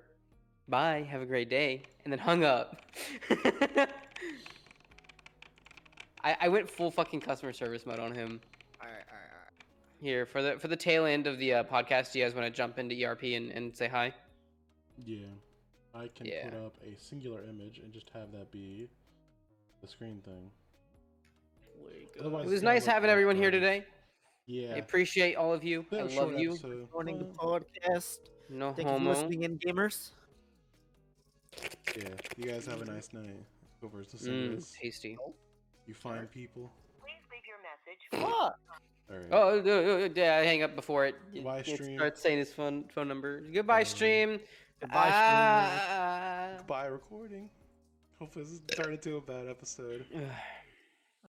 [SPEAKER 3] Bye. Have a great day." And then hung up. I, I went full fucking customer service mode on him.
[SPEAKER 2] Alright, alright, alright.
[SPEAKER 3] Here for the for the tail end of the uh, podcast, do you guys want to jump into ERP and, and say hi?
[SPEAKER 1] Yeah. I can
[SPEAKER 3] Yeah.
[SPEAKER 1] put up a singular image and just have that be the screen thing. Otherwise,
[SPEAKER 3] It was nice
[SPEAKER 1] look
[SPEAKER 3] having everyone here today.
[SPEAKER 1] Yeah.
[SPEAKER 3] I appreciate all of you.
[SPEAKER 1] Been
[SPEAKER 3] I
[SPEAKER 1] a short
[SPEAKER 3] love you.
[SPEAKER 1] episode.
[SPEAKER 2] Joining the podcast.
[SPEAKER 3] No
[SPEAKER 2] Thank you for listening in, gamers.
[SPEAKER 1] Yeah. You guys have a nice night. Whoever's listening to
[SPEAKER 3] Mm,
[SPEAKER 1] this.
[SPEAKER 3] tasty.
[SPEAKER 1] You find people.
[SPEAKER 2] Fuck.
[SPEAKER 1] Alright.
[SPEAKER 3] Oh, uh, uh, yeah, I hang up before it.
[SPEAKER 1] Goodbye,
[SPEAKER 3] it
[SPEAKER 1] stream.
[SPEAKER 3] starts saying his phone phone number. Goodbye,
[SPEAKER 1] Um,
[SPEAKER 3] stream.
[SPEAKER 2] Goodbye,
[SPEAKER 3] Ah.
[SPEAKER 1] Goodbye recording. Hopefully this doesn't turn into a bad episode.
[SPEAKER 3] stream.